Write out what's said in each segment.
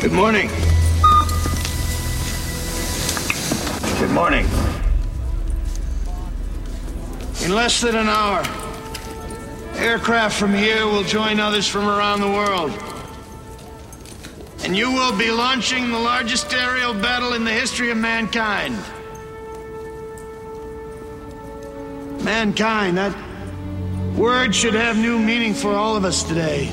Good morning. Good morning. In less than an hour, aircraft from here will join others from around the world. And you will be launching the largest aerial battle in the history of mankind. Mankind, that word should have new meaning for all of us today.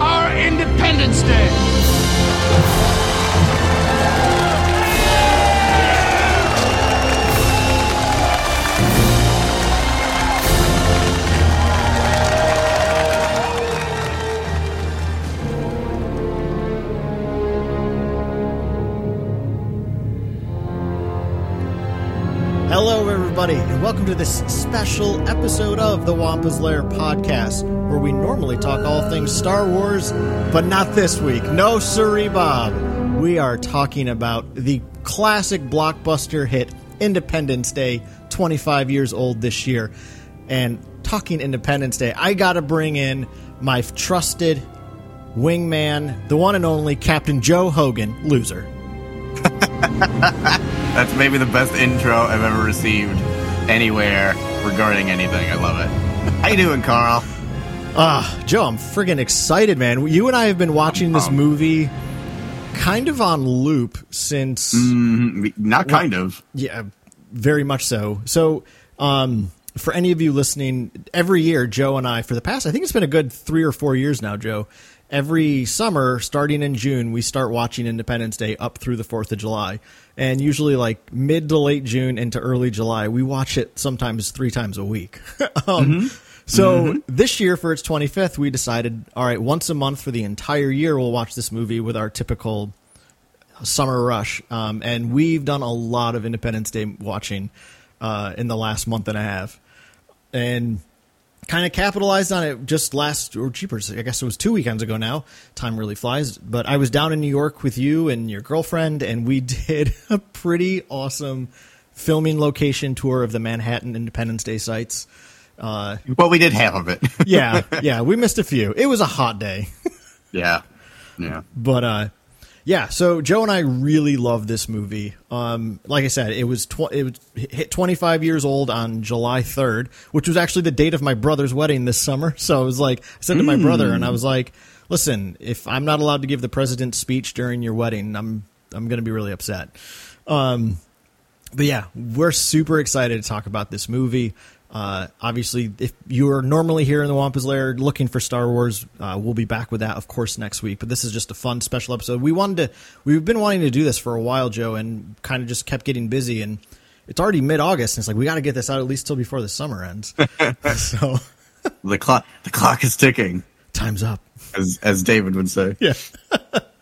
our Independence Day. Everybody, and welcome to this special episode of the Wampa's Lair podcast, where we normally talk all things Star Wars, but not this week. No, siree, Bob. We are talking about the classic blockbuster hit Independence Day, 25 years old this year. And talking Independence Day, I got to bring in my trusted wingman, the one and only Captain Joe Hogan, loser. That's maybe the best intro I've ever received anywhere regarding anything. I love it. How you doing, Karl? Ah, Joe, I'm friggin' excited, man. You and I have been watching this movie kind of on loop since Mhm. Not kind of. yeah, very much so. So, um, for any of you listening, every year, Joe and I, for the past, I think it's been a good three or four years now, Joe. Every summer, starting in June, we start watching Independence Day up through the Fourth of July, and usually like mid to late June into early July, we watch it sometimes three times a week. um, So this year, for its 25th, we decided, all right, once a month for the entire year, we'll watch this movie with our typical summer rush. Um, and we've done a lot of Independence Day watching uh, in the last month and a half, and kind of capitalized on it just last or cheapers. I guess it was two weekends ago now. Time really flies. But I was down in New York with you and your girlfriend, and we did a pretty awesome filming location tour of the Manhattan Independence Day sites. Uh, Well, we did half of it. yeah, yeah, we missed a few. It was a hot day. yeah. Yeah. But uh, yeah. So Joe and I really love this movie. Um, like I said, it was tw- it was hit 25 years old on July 3rd, which was actually the date of my brother's wedding this summer. So I was like, I said to my brother, and I was like, "Listen, if I'm not allowed to give the president's speech during your wedding, I'm I'm going to be really upset." Um, but yeah, we're super excited to talk about this movie. Uh, obviously, if you are normally here in the Wampa's Lair looking for Star Wars, uh, we'll be back with that, of course, next week. But this is just a fun special episode. We wanted to, we've been wanting to do this for a while, Joe, and kind of just kept getting busy. And it's already mid August, and it's like we got to get this out at least till before the summer ends. so The clock. The clock is ticking, time's up. as as David would say. Yeah.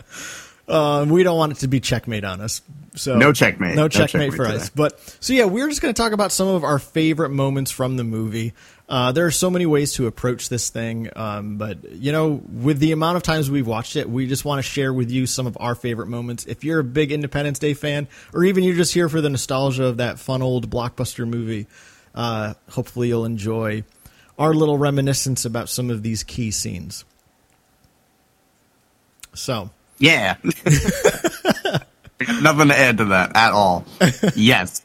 Um, we don't want it to be checkmate on us. So No checkmate. No No checkmate, checkmate for today. us. But so yeah, we're just going to talk about some of our favorite moments from the movie. Uh, there are so many ways to approach this thing, um, but you know, with the amount of times we've watched it, we just want to share with you some of our favorite moments. If you're a big Independence Day fan, or even you're just here for the nostalgia of that fun old blockbuster movie, uh, hopefully you'll enjoy our little reminiscence about some of these key scenes. So. Yeah. Nothing to add to that at all. Yes.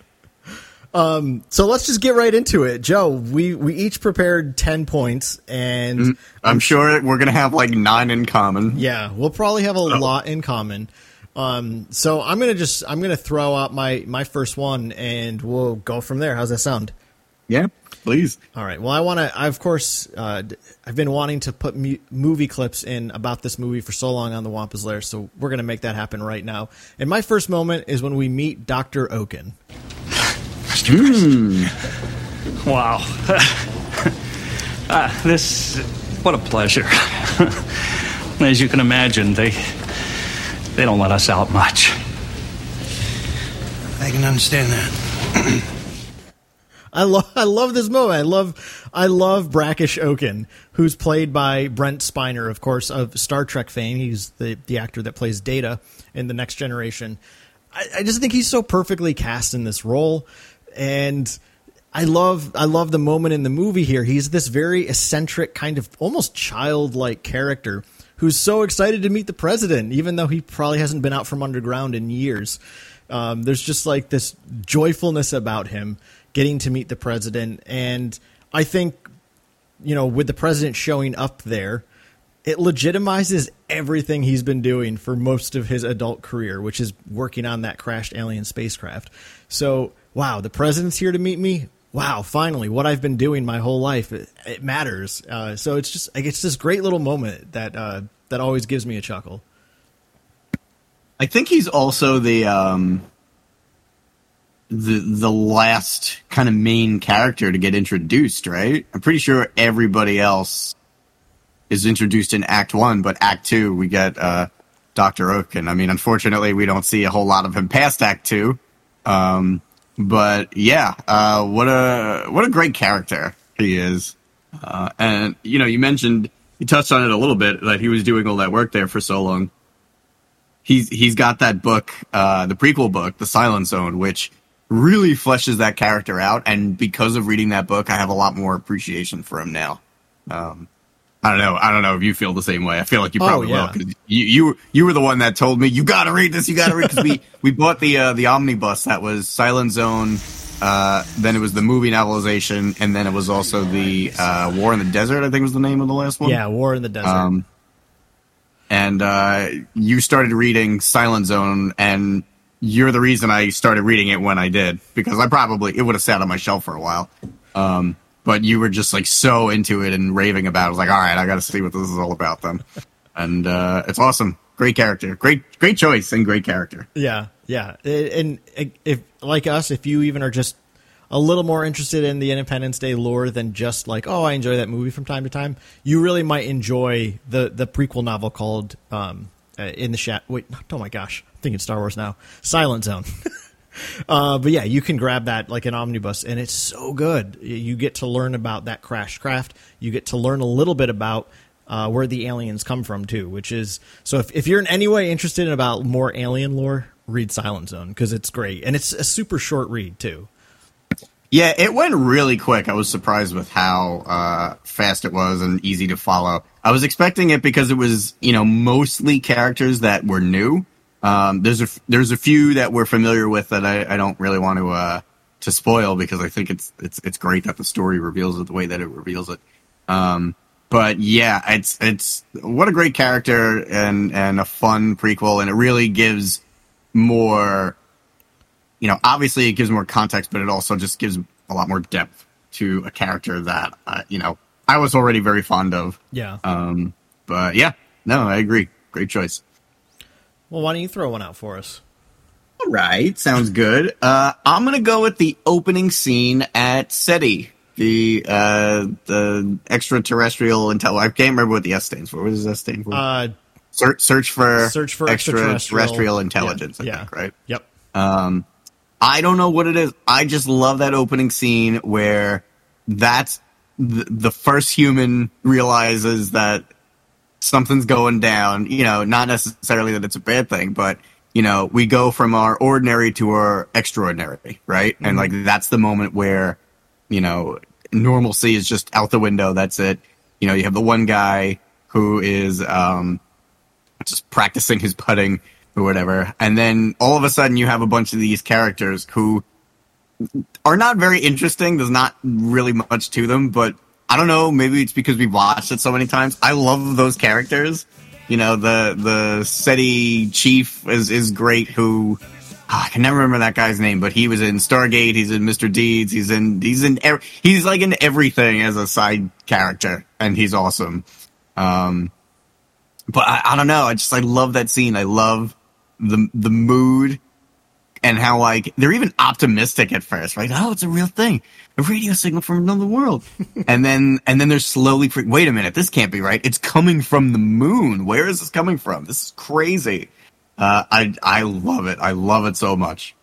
Um, so let's just get right into it, Joe. We we each prepared ten points, and Mm, I'm sure we're gonna have like nine in common. yeah, we'll probably have a lot in common. Um, so I'm gonna just I'm gonna throw out my my first one, and we'll go from there. How's that sound? Yeah, please. All right. Well, I want to. I of course, uh, d- I've been wanting to put mu- movie clips in about this movie for so long on the Wampa's Lair, so we're gonna make that happen right now. And my first moment is when we meet Doctor Okun. Mr. President. Wow. uh, this, what a pleasure. As you can imagine, they they don't let us out much. I can understand that. I love I love this moment. I love I love Brackish Okun, who's played by Brent Spiner, of course, of Star Trek fame. He's the the actor that plays Data in the Next Generation. I, I just think he's so perfectly cast in this role, and I love I love the moment in the movie here. He's this very eccentric, kind of almost childlike character who's so excited to meet the president, even though he probably hasn't been out from underground in years. Um, there's just like this joyfulness about him getting to meet the president, and I think you know with the president showing up there, it legitimizes everything he's been doing for most of his adult career, which is working on that crashed alien spacecraft. So, wow, the president's here to meet me. Wow, finally, what I've been doing my whole life, it, it matters. Uh, so it's just, like, it's this great little moment that uh, that always gives me a chuckle. I think he's also the um the the last kind of main character to get introduced, right? I'm pretty sure everybody else is introduced in Act One, but Act Two we get uh Doctor Okun. I mean, unfortunately, we don't see a whole lot of him past Act Two. Um, but yeah, uh, what a what a great character he is. Uh, and you know, you mentioned you touched on it a little bit that he was doing all that work there for so long he's he's got that book, uh, the prequel book, The Silent Zone, which really fleshes that character out. And because of reading that book, I have a lot more appreciation for him now. Um, I don't know. I don't know if you feel the same way. I feel like you Oh, probably yeah. will. You, you you were the one that told me you got to read this. You got to read because we we bought the uh, the omnibus that was Silent Zone. Uh, then it was the movie novelization, and then it was also the uh, War in the Desert. I think was the name of the last one. Yeah, War in the Desert. Um, and uh, you started reading Silent Zone, and you're the reason I started reading it when I did because I probably it would have sat on my shelf for a while. Um, but you were just like so into it and raving about. it. I was like, all right, I got to see what this is all about then. And uh, it's awesome. Great character, great great choice, and great character. Yeah, yeah, and if like us, if you even are just a little more interested in the Independence Day lore than just like, oh, I enjoy that movie from time to time, you really might enjoy the the prequel novel called um, uh, In the Shat. Wait, oh my gosh, I'm thinking Star Wars now. Silent Zone. Uh, but yeah, you can grab that like an omnibus, and it's so good. You get to learn about that crash craft. You get to learn a little bit about uh, where the aliens come from too, which is so. If, if you're in any way interested in about more alien lore, read Silent Zone because it's great, and it's a super short read too. Yeah, it went really quick. I was surprised with how uh, fast it was and easy to follow. I was expecting it because it was, you know, mostly characters that were new. Um, there's a there's a few that we're familiar with that I, I don't really want to uh, to spoil because I think it's it's it's great that the story reveals it the way that it reveals it. Um, but yeah, it's it's what a great character and and a fun prequel, and it really gives more you know, obviously it gives more context, but it also just gives a lot more depth to a character that, uh, you know, I was already very fond of. Yeah. Um, but yeah, no, I agree. Great choice. well, why don't you throw one out for us? All right, sounds good. Uh, I'm gonna go with the opening scene at SETI, the uh, the extraterrestrial intel. I can't remember what the S stands for. What does S stand for? Uh, search, search for search for extraterrestrial, extraterrestrial intelligence. Yeah, I think, right? Yep. I don't know what it is. I just love that opening scene where that's the, the first human realizes that something's going down. You know, not necessarily that it's a bad thing, but you know, we go from our ordinary to our extraordinary, right? And like that's the moment where you know normalcy is just out the window. That's it. You know, you have the one guy who is um, just practicing his putting or whatever. And then all of a sudden you have a bunch of these characters who are not very interesting. There's not really much to them, but I don't know. Maybe it's because we've watched it so many times. I love those characters. You know, the the SETI chief is is great. Who ah, I can never remember that guy's name, but he was in Stargate. He's in Mr. Deeds. He's in he's in he's like in everything as a side character, and he's awesome. Um, but I, I don't know. I just I love that scene. I love the the mood and how like they're even optimistic at first, right? Oh, it's a real thing, a radio signal from another world, and then and then they're slowly. Pre- Wait a minute, this can't be right. It's coming from the moon. Where is this coming from? This is crazy. Uh, I I love it. I love it so much.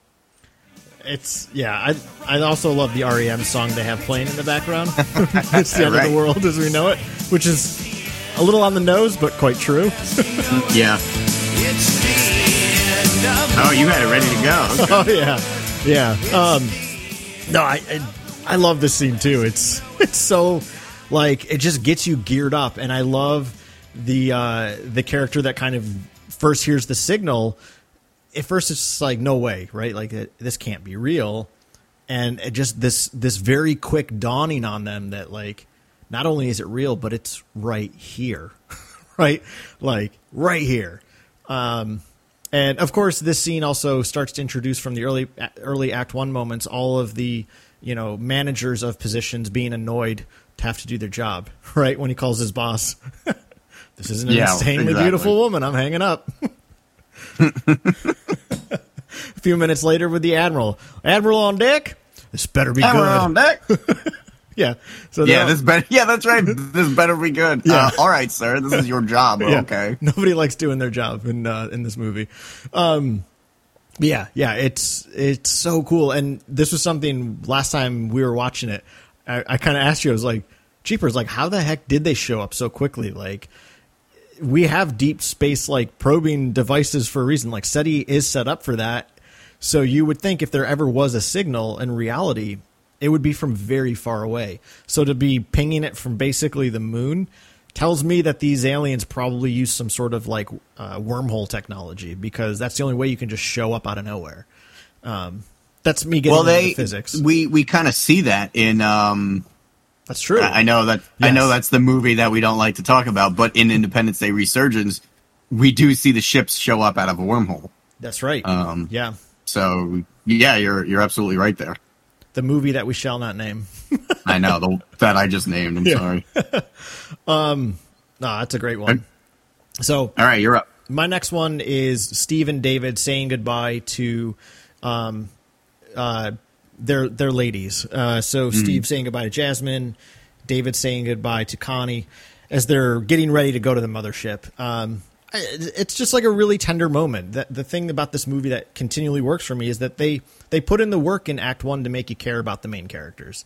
It's yeah. I I also love the REM song they have playing in the background. it's the end of the world as we know it, which is a little on the nose, but quite true. Yeah. Oh, you had it ready to go. oh yeah, yeah. Um, no, I, I I love this scene too. It's it's so like it just gets you geared up, and I love the uh, the character that kind of first hears the signal. At first, it's just like no way, right? Like it, this can't be real, and it just this this very quick dawning on them that like not only is it real, but it's right here, right? Like right here. Um, and of course, this scene also starts to introduce from the early early Act One moments all of the you know managers of positions being annoyed to have to do their job. Right when he calls his boss, "This isn't an Yeah, insanely exactly. beautiful woman. I'm hanging up." A few minutes later, with the admiral, admiral on deck. This better be Hammer good. on deck. Yeah. So Yeah, this better. Yeah, that's right. This better be good. Yeah. Uh, all right, sir. This is your job. Yeah. Okay. Nobody likes doing their job in uh, in this movie. Um, yeah, yeah, it's it's so cool. And this was something last time we were watching it. I, I kind of asked you. I was like, "Jeepers! Like, how the heck did they show up so quickly? Like, we have deep space like probing devices for a reason. Like, SETI is set up for that. So you would think if there ever was a signal in reality, it would be from very far away. So to be pinging it from basically the moon tells me that these aliens probably use some sort of like uh, wormhole technology because that's the only way you can just show up out of nowhere. Um, that's me getting Well, into they the physics. we we kind of see that in um That's true. I I know that I know that's the movie that we don't like to talk about, but in Independence Day Resurgence, we do see the ships show up out of a wormhole. That's right. Um, yeah, So yeah, you're you're absolutely right there. The movie that we shall not name. I know the that I just named. I'm Yeah. sorry. No, that's a great one. So All right, you're up. my next one is Steve and David saying goodbye to um, uh, their their ladies. Uh, so Steve saying goodbye to Jasmine, David saying goodbye to Connie as they're getting ready to go to the mothership. Um, it's just like a really tender moment. That the thing about this movie that continually works for me is that they they put in the work in Act One to make you care about the main characters.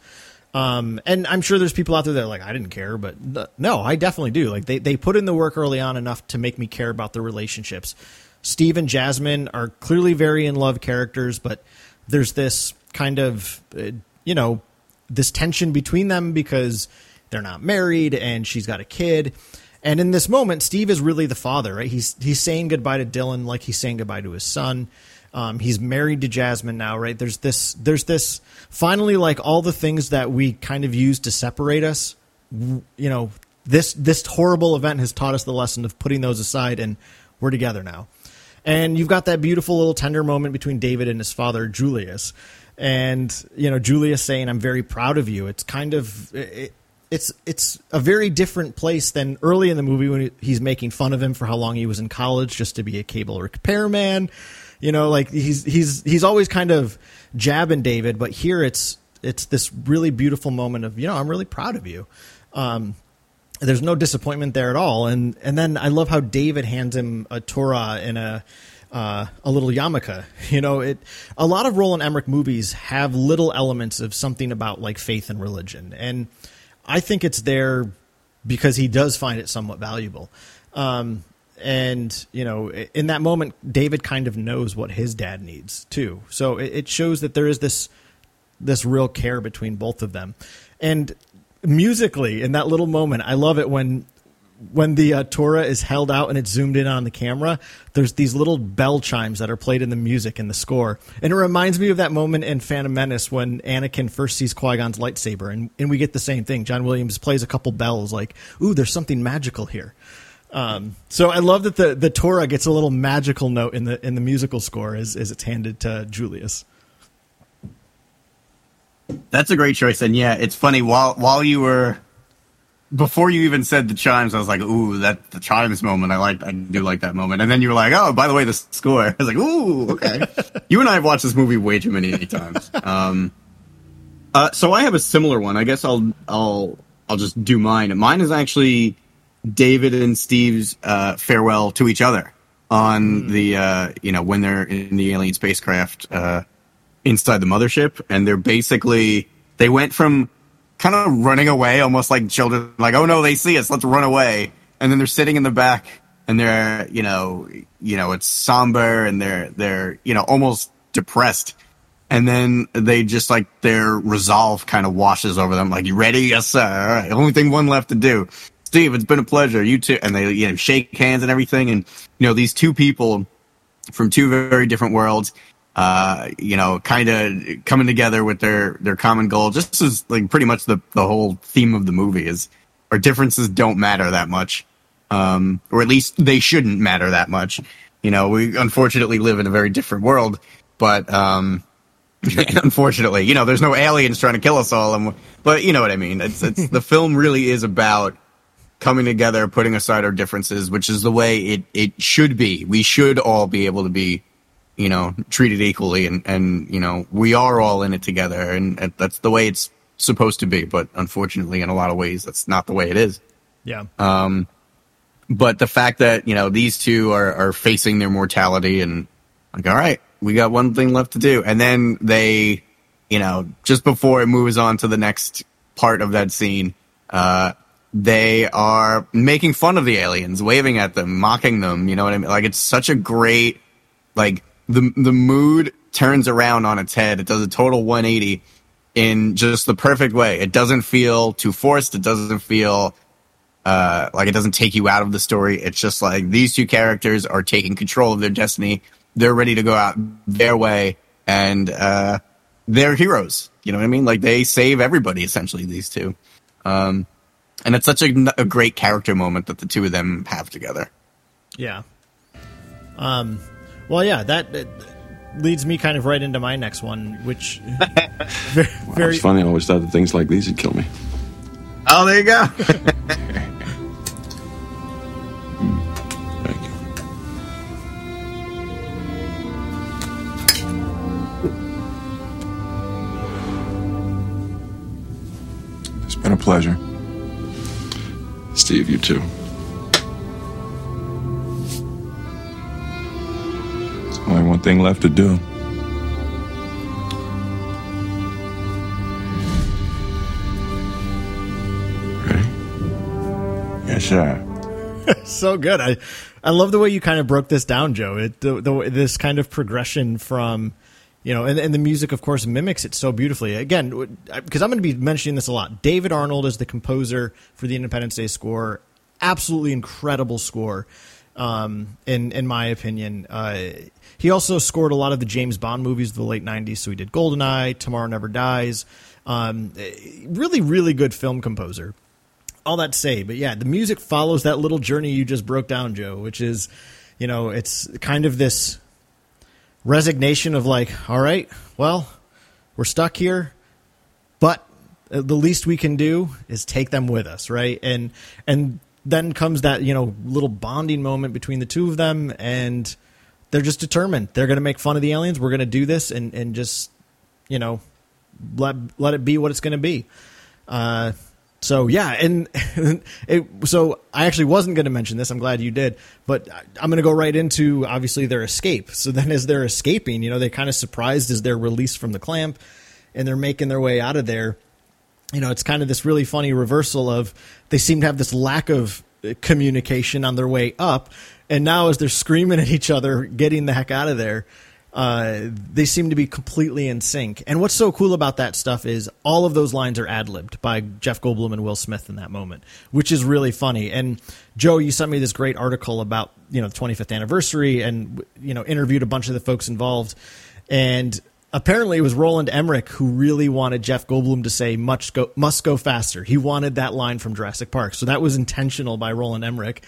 Um, and I'm sure there's people out there that are like, I didn't care, but no, I definitely do. Like they, they put in the work early on enough to make me care about the relationships. Steve and Jasmine are clearly very in love characters, but there's this kind of, uh, you know, this tension between them because they're not married and she's got a kid. And in this moment, Steve is really the father, right? He's he's saying goodbye to Dylan like he's saying goodbye to his son. Um, he's married to Jasmine now, right? There's this there's this finally like all the things that we kind of use to separate us. You know, this this horrible event has taught us the lesson of putting those aside, and we're together now. And you've got that beautiful little tender moment between David and his father, Julius. And, you know, Julius saying, I'm very proud of you. It's kind of, it, it's, it's a very different place than early in the movie when he's making fun of him for how long he was in college just to be a cable repairman. You know, like he's, he's, he's always kind of jabbing David, but here it's, it's this really beautiful moment of, you know, I'm really proud of you. Um, there's no disappointment there at all. And and then I love how David hands him a Torah and a uh, a little yarmulke. You know, it a lot of Roland Emmerich movies have little elements of something about like faith and religion, and I think it's there because he does find it somewhat valuable. Um, and you know, in that moment, David kind of knows what his dad needs too. So it, it shows that there is this this real care between both of them. And musically, in that little moment, I love it when when the uh, Torah is held out and it's zoomed in on the camera, there's these little bell chimes that are played in the music in the score, and it reminds me of that moment in Phantom Menace when Anakin first sees Qui Gon's lightsaber, and and we get the same thing. John Williams plays a couple bells, like, "Ooh, there's something magical here." Um, so I love that the the Torah gets a little magical note in the in the musical score as as it's handed to Julius. That's a great choice, and yeah, it's funny. While while you were before you even said the chimes, I was like, "Ooh, that the chimes moment. I like. I do like that moment." And then you were like, "Oh, by the way, the score." I was like, "Ooh, okay." you and I have watched this movie way too many times. Um, uh, so I have a similar one. I guess I'll I'll I'll just do mine. Mine is actually David and Steve's uh, farewell to each other on mm. the uh, you know when they're in the alien spacecraft uh, inside the mothership, and they're basically they went from kind of running away, almost like children, like oh no, they see us, let's run away, and then they're sitting in the back, and they're you know you know it's somber, and they're they're you know almost depressed. And then they just like their resolve kind of washes over them. Like, you ready? Yes, sir. All right. Only thing one left to do. Steve, it's been a pleasure. You too. And they, you know, shake hands and everything. And, you know, these two people from two very different worlds, uh, you know, kind of coming together with their, their common goal. Just as like pretty much the, the whole theme of the movie is our differences don't matter that much. Um, or at least they shouldn't matter that much. You know, we unfortunately live in a very different world, but, um, unfortunately, you know, there's no aliens trying to kill us all. And, but you know what I mean? It's, it's, the film really is about, coming together, putting aside our differences, which is the way it, it should be. We should all be able to be, you know, treated equally and, and, you know, we are all in it together and, and that's the way it's supposed to be. But unfortunately, in a lot of ways, that's not the way it is. Yeah. Um, but the fact that, you know, these two are, are facing their mortality and like, all right, we got one thing left to do. And then they, you know, just before it moves on to the next part of that scene, uh, they are making fun of the aliens, waving at them, mocking them. You know what I mean? Like it's such a great, like the the mood turns around on its head. It does a total 180 in just the perfect way. It doesn't feel too forced. It doesn't feel uh, like it doesn't take you out of the story. It's just like these two characters are taking control of their destiny. They're ready to go out their way, and uh, they're heroes. You know what I mean? Like they save everybody essentially. These two. Um, and it's such a, a great character moment that the two of them have together. Yeah. Um. Well, yeah. That, that leads me kind of right into my next one, which very, well, it's funny. I always thought that things like these would kill me. Oh, there you go. Thank you. It's been a pleasure. Steve, you too. Only one thing left to do. Ready? Yes, sir. so good. I I love the way you kind of broke this down, Joe. It the, the this kind of progression from you know, and, and the music, of course, mimics it so beautifully. Again, because I'm going to be mentioning this a lot. David Arnold is the composer for the Independence Day score. Absolutely incredible score, um, in in my opinion. Uh, he also scored a lot of the James Bond movies of the late '90s. So he did GoldenEye, Tomorrow Never Dies. Um, really, really good film composer. All that to say, but yeah, the music follows that little journey you just broke down, Joe, which is, you know, it's kind of this resignation of like, all right, well, we're stuck here, but the least we can do is take them with us, right? And and then comes that you know little bonding moment between the two of them, and they're just determined. They're going to make fun of the aliens. We're going to do this, and and just you know let let it be what it's going to be. Uh, so yeah, and it, so I actually wasn't going to mention this. I'm glad you did, but I'm going to go right into obviously their escape. So then, as they're escaping, you know, they're kind of surprised as they're released from the clamp, and they're making their way out of there. You know, it's kind of this really funny reversal of they seem to have this lack of communication on their way up, and now as they're screaming at each other, getting the heck out of there, uh, they seem to be completely in sync. And what's so cool about that stuff is all of those lines are ad libbed by Jeff Goldblum and Will Smith in that moment, which is really funny. And Joe, you sent me this great article about you know the 25th anniversary, and you know interviewed a bunch of the folks involved, and apparently it was Roland Emmerich who really wanted Jeff Goldblum to say much go, must go faster. He wanted that line from Jurassic Park. So that was intentional by Roland Emmerich.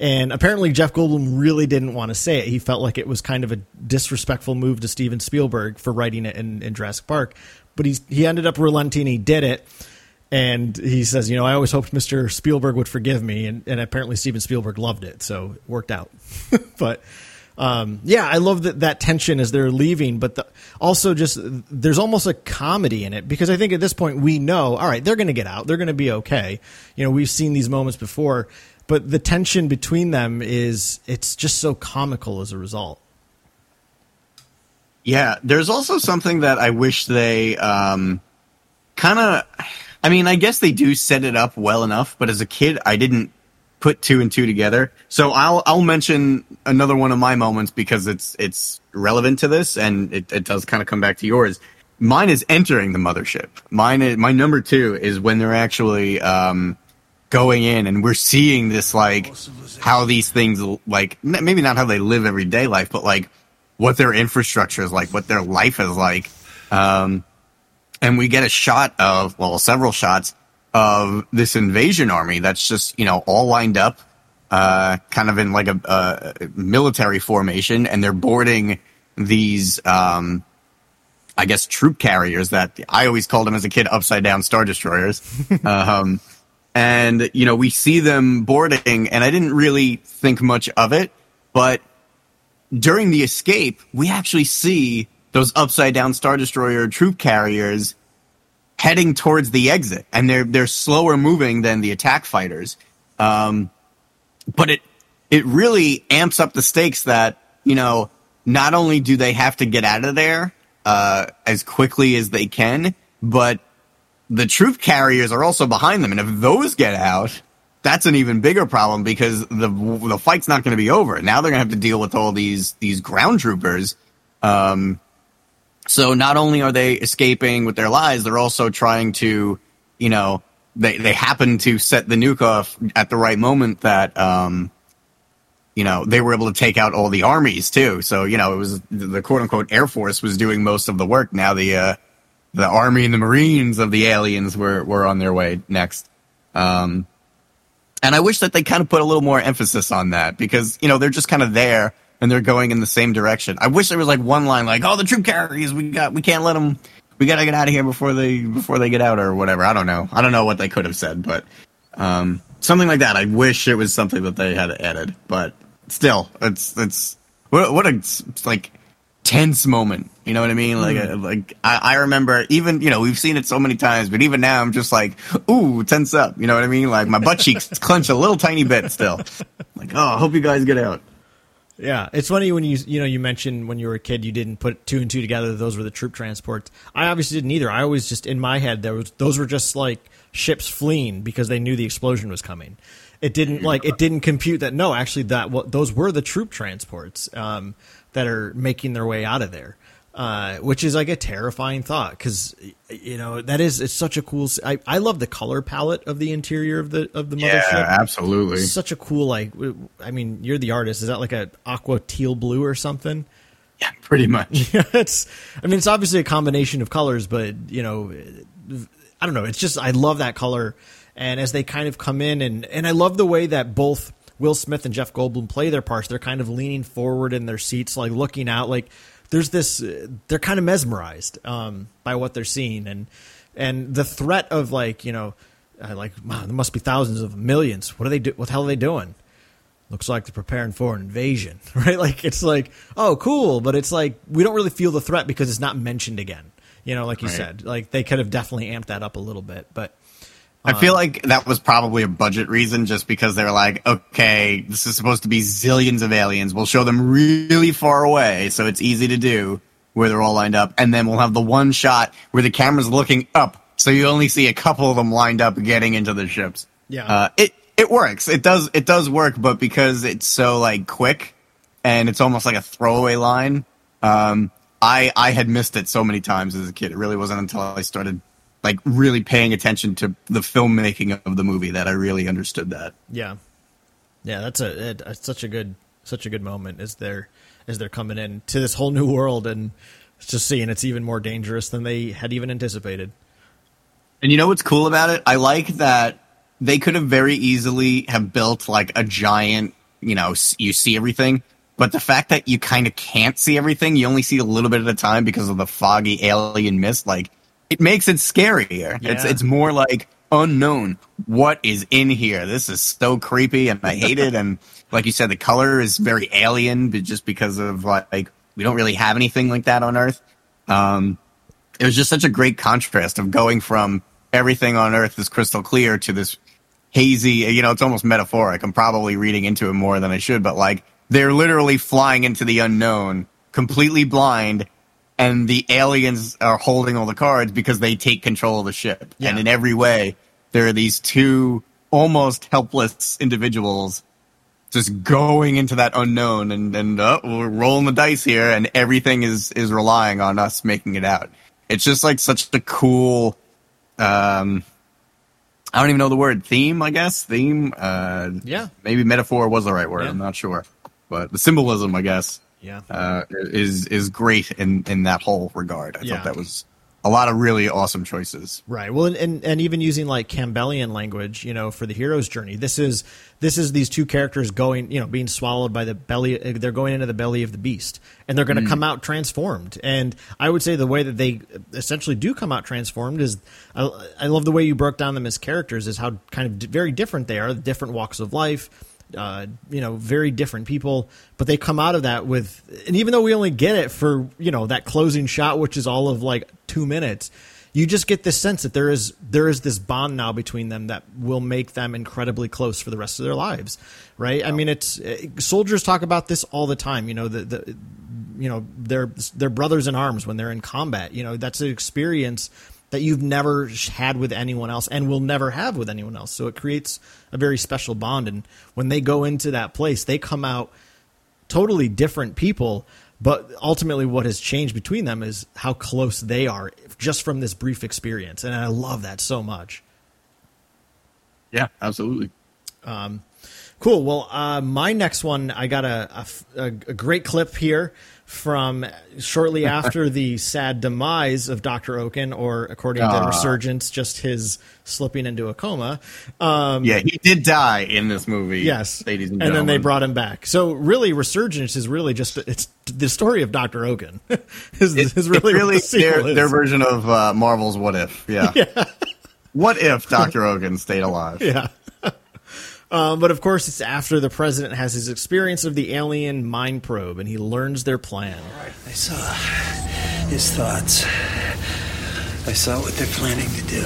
And apparently Jeff Goldblum really didn't want to say it. He felt like it was kind of a disrespectful move to Steven Spielberg for writing it in, in Jurassic Park. But he's, he ended up relenting. He did it. And he says, you know, I always hoped Mr. Spielberg would forgive me. And, and apparently Steven Spielberg loved it. So it worked out. but um, yeah, I love that that tension as they're leaving, but the, also just there's almost a comedy in it because I think at this point we know, all right, they're going to get out, they're going to be okay. You know, we've seen these moments before, but the tension between them is it's just so comical as a result. Yeah, there's also something that I wish they um, kind of. I mean, I guess they do set it up well enough, but as a kid, I didn't put two and two together. So I'll I'll mention another one of my moments because it's it's relevant to this and it, it does kind of come back to yours. Mine is entering the mothership. Mine is my number two is when they're actually um, going in and we're seeing this like how these things like maybe not how they live everyday life, but like what their infrastructure is like, what their life is like. Um, and we get a shot of well, several shots of this invasion army that's just you know all lined up, uh, kind of in like a, a military formation, and they're boarding these. Um, I guess troop carriers that I always called them as a kid upside down star destroyers. um, and you know we see them boarding, and I didn't really think much of it, but during the escape, we actually see those upside down star destroyer troop carriers heading towards the exit, and they're they're slower moving than the attack fighters. Um, but it it really amps up the stakes that you know not only do they have to get out of there uh, as quickly as they can, but the troop carriers are also behind them, and if those get out, that's an even bigger problem because the the fight's not going to be over. Now they're going to have to deal with all these these ground troopers. Um, so not only are they escaping with their lives, they're also trying to, you know, they they happen to set the nuke off at the right moment that um you know they were able to take out all the armies too. So you know it was the quote unquote air force was doing most of the work. Now the uh, the army and the marines of the aliens were were on their way next. Um, and I wish that they kind of put a little more emphasis on that because you know they're just kind of there and they're going in the same direction. I wish there was like one line like, "Oh, the troop carriers, we got, we can't let them, we got to get out of here before they before they get out or whatever." I don't know. I don't know what they could have said, but um, something like that. I wish it was something that they had added, but still, it's it's what, what a like tense moment. You know what I mean? Like, mm. like I, I, remember even you know we've seen it so many times, but even now I'm just like, ooh, tense up. You know what I mean? Like my butt cheeks clench a little tiny bit still. Like, oh, I hope you guys get out. Yeah, it's funny when you you know you mentioned when you were a kid you didn't put two and two together. Those were the troop transports. I obviously didn't either. I always just in my head there was those were just like ships fleeing because they knew the explosion was coming. It didn't like it didn't compute that no, actually that what those were the troop transports um, that are making their way out of there uh, which is like a terrifying thought because you know that is it's such a cool. I, I love the color palette of the interior of the of the mothership. Yeah, absolutely. It's such a cool like. I mean, you're the artist. Is that like a aqua teal blue or something? Yeah, pretty much. Yeah, it's. I mean, it's obviously a combination of colors, but you know, I don't know. It's just I love that color, and as they kind of come in and and I love the way that both. Will Smith and Jeff Goldblum play their parts. They're kind of leaning forward in their seats, like looking out, like there's this they're kind of mesmerized um, by what they're seeing. And and the threat of like you know uh, like wow there must be thousands of millions. What are they do what the hell are they doing? Looks like they're preparing for an invasion right? Like it's like oh cool. But it's like we don't really feel the threat because it's not mentioned again. You know like you right. said like they could have definitely amped that up a little bit. But I feel like that was probably a budget reason just because they were like, okay, this is supposed to be zillions of aliens. We'll show them really far away so it's easy to do where they're all lined up. And then we'll have the one shot where the camera's looking up. So you only see a couple of them lined up getting into the ships. Yeah. Uh, it, it works. It does, it does work, but because it's so like quick and it's almost like a throwaway line, Um, I I had missed it so many times as a kid. It really wasn't until I started like really paying attention to the filmmaking of the movie that I really understood that. Yeah, yeah, that's a, it, it's such a good such a good moment as they're as they're coming in to this whole new world and just seeing it's even more dangerous than they had even anticipated. And you know what's cool about it? I like that they could have very easily have built like a giant, you know, you see everything, but the fact that you kind of can't see everything, you only see a little bit at a time because of the foggy alien mist, like it makes it scarier. Yeah. It's it's more like unknown. What is in here? This is so creepy and I hate it and like you said the color is very alien but just because of like we don't really have anything like that on Earth. Um it was just such a great contrast of going from everything on Earth is crystal clear to this hazy, you know, it's almost metaphoric. I'm probably reading into it more than I should, but like they're literally flying into the unknown, completely blind, and the aliens are holding all the cards because they take control of the ship. Yeah. And in every way, there are these two almost helpless individuals just going into that unknown and, and uh, we're rolling the dice here and everything is, is relying on us making it out. It's just like such a cool, um, I don't even know the word theme. I guess theme. Uh, yeah, maybe metaphor was the right word. Yeah. I'm not sure, but the symbolism, I guess, yeah, uh, is is great in in that whole regard. I yeah. thought that was a lot of really awesome choices. Right. Well, and, and, and even using like Campbellian language, you know, for the hero's journey. This is this is these two characters going, you know, being swallowed by the belly. They're going into the belly of the beast, and they're going to mm. come out transformed. And I would say the way that they essentially do come out transformed is, I, I love the way you broke down them as characters. Is how kind of very different they are, different walks of life uh, you know, very different people, but they come out of that with, and even though we only get it for, you know, that closing shot, which is all of like two minutes, you just get this sense that there is there is this bond now between them that will make them incredibly close for the rest of their lives, right? Yeah. I mean, it's uh, soldiers talk about this all the time. You know, the the you know they're they're brothers in arms when they're in combat. You know, that's an experience that you've never had with anyone else and will never have with anyone else. So it creates a very special bond. And when they go into that place, they come out totally different people. But ultimately, what has changed between them is how close they are just from this brief experience. And I love that so much. Yeah, absolutely. Um, cool. Well, uh, my next one, I got a, a, a great clip here from shortly after the sad demise of Dr. Okun, or according uh, to ah. Resurgence, just his slipping into a coma. Um, yeah, he did die in this movie. Yes, ladies and, and then they brought him back. So really, Resurgence is really just it's the story of Dr. Okun. is, it, is really, really the their, their, version of uh, Marvel's What If. Yeah. yeah. What if Dr. Okun stayed alive? Yeah. Um, but of course, it's after the president has his experience of the alien mind probe and he learns their plan. I saw his thoughts. I saw what they're planning to do.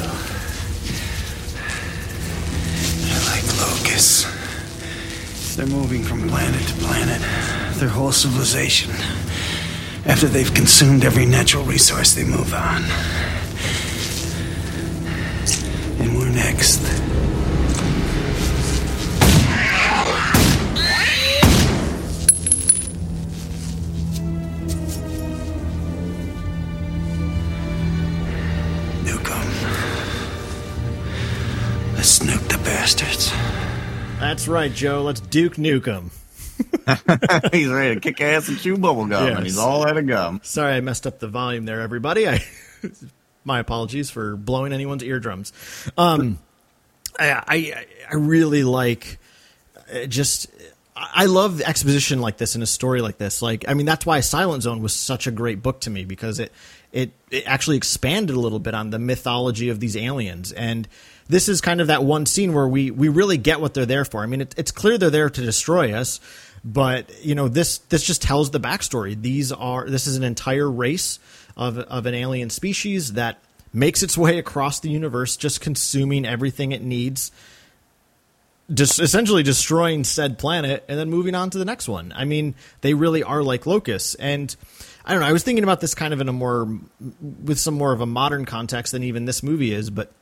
They're like locusts. They're moving from planet to planet, their whole civilization. After they've consumed every natural resource, they move on. And we're next. Snook the bastards. That's right, Joe. Let's Duke nuke Nukem. he's ready to kick ass and chew bubblegum, yes. and he's all out of gum. Sorry, I messed up the volume there, everybody. I, my apologies for blowing anyone's eardrums. Um, I, I, I really like uh, just I love exposition like this in a story like this. Like, I mean, that's why Silent Zone was such a great book to me because it it, it actually expanded a little bit on the mythology of these aliens and this is kind of that one scene where we we really get what they're there for. I mean, it, it's clear they're there to destroy us, but you know this this just tells the backstory. These are this is an entire race of of an alien species that makes its way across the universe, just consuming everything it needs. Just essentially destroying said planet and then moving on to the next one. I mean, they really are like locusts. And I don't know. I was thinking about this kind of in a more, with some more of a modern context than even this movie is. But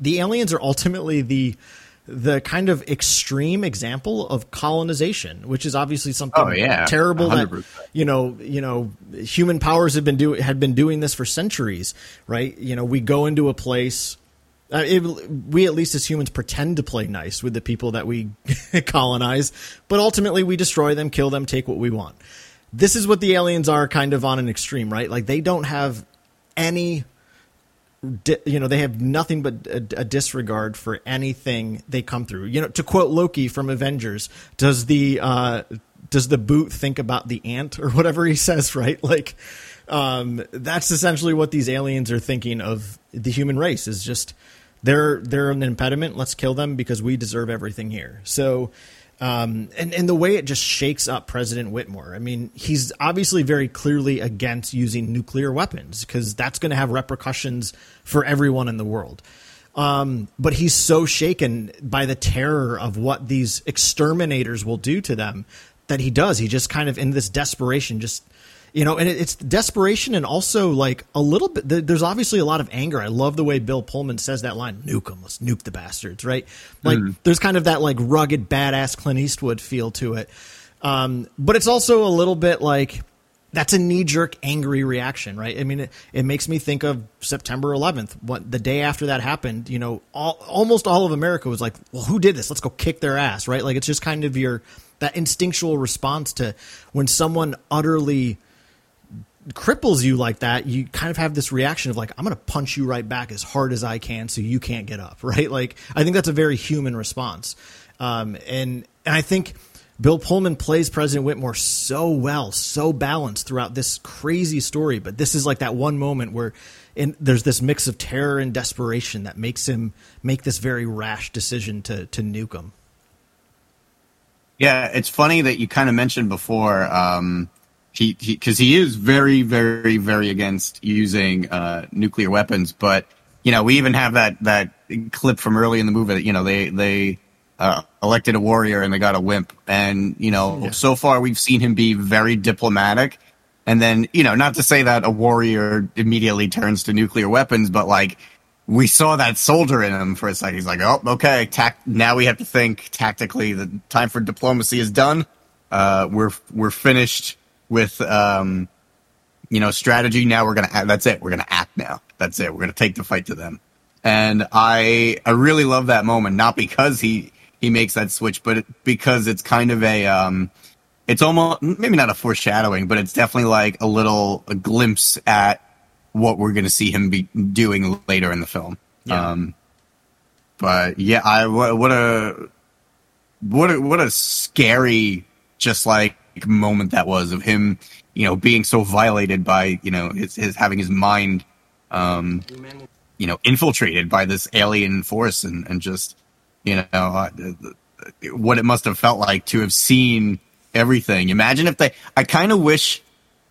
the aliens are ultimately the the kind of extreme example of colonization, which is obviously something oh, yeah. terrible 100%. that you know, you know, human powers have been doing had been doing this for centuries, right? You know, we go into a place uh, it, we at least as humans pretend to play nice with the people that we colonize, but ultimately we destroy them, kill them, take what we want. This is what the aliens are kind of on an extreme, right? Like they don't have any you know they have nothing but a, a, disregard for anything they come through you know to quote loki from avengers does the uh does the boot think about the ant or whatever he says right like um that's essentially what these aliens are thinking of the human race is just they're they're an impediment. Let's kill them because we deserve everything here. So, um, and and the way it just shakes up President Whitmore. I mean, he's obviously very clearly against using nuclear weapons because that's going to have repercussions for everyone in the world. Um, but he's so shaken by the terror of what these exterminators will do to them that he does. He just kind of in this desperation just you know, and it's desperation and also like a little bit. There's obviously a lot of anger. I love the way Bill Pullman says that line: "Nuke them, let's nuke the bastards." Right? Like, mm. there's kind of that like rugged, badass Clint Eastwood feel to it. Um, but it's also a little bit like that's a knee jerk, angry reaction, right? I mean, it, it, makes me think of September 11th, what the day after that happened. You know, all, almost all of America was like, "Well, who did this? Let's go kick their ass," right? Like, it's just kind of your that instinctual response to when someone utterly cripples you like that, you kind of have this reaction of like, I'm going to punch you right back as hard as I can so you can't get up, right? Like, I think that's a very human response. Um, and, and I think Bill Pullman plays President Whitmore so well, so balanced throughout this crazy story. But this is like that one moment where in, there's this mix of terror and desperation that makes him make this very rash decision to, to nuke him. Yeah, it's funny that you kind of mentioned before, um, he because he, he, is very very very against using uh, nuclear weapons but you know we even have that that clip from early in the movie that you know they they uh, elected a warrior and they got a wimp. And you know yeah. so far we've seen him be very diplomatic. And then you know not to say that a warrior immediately turns to nuclear weapons but like we saw that soldier in him for a second. He's like oh okay tac- now we have to think tactically. The time for diplomacy is done. Uh, we're we're finished with um, you know strategy. Now we're gonna that's it. We're gonna act now. That's it. We're gonna take the fight to them. And I I really love that moment, not because he he makes that switch, but because it's kind of a um, it's almost maybe not a foreshadowing, but it's definitely like a little a glimpse at what we're going to see him be doing later in the film. Yeah. Um, but yeah, I what, what a what a what a scary just like moment that was of him, you know, being so violated by, you know, his, his having his mind, um, you know, infiltrated by this alien force and, and just, you know, uh, what it must have felt like to have seen everything. Imagine if they, I kind of wish,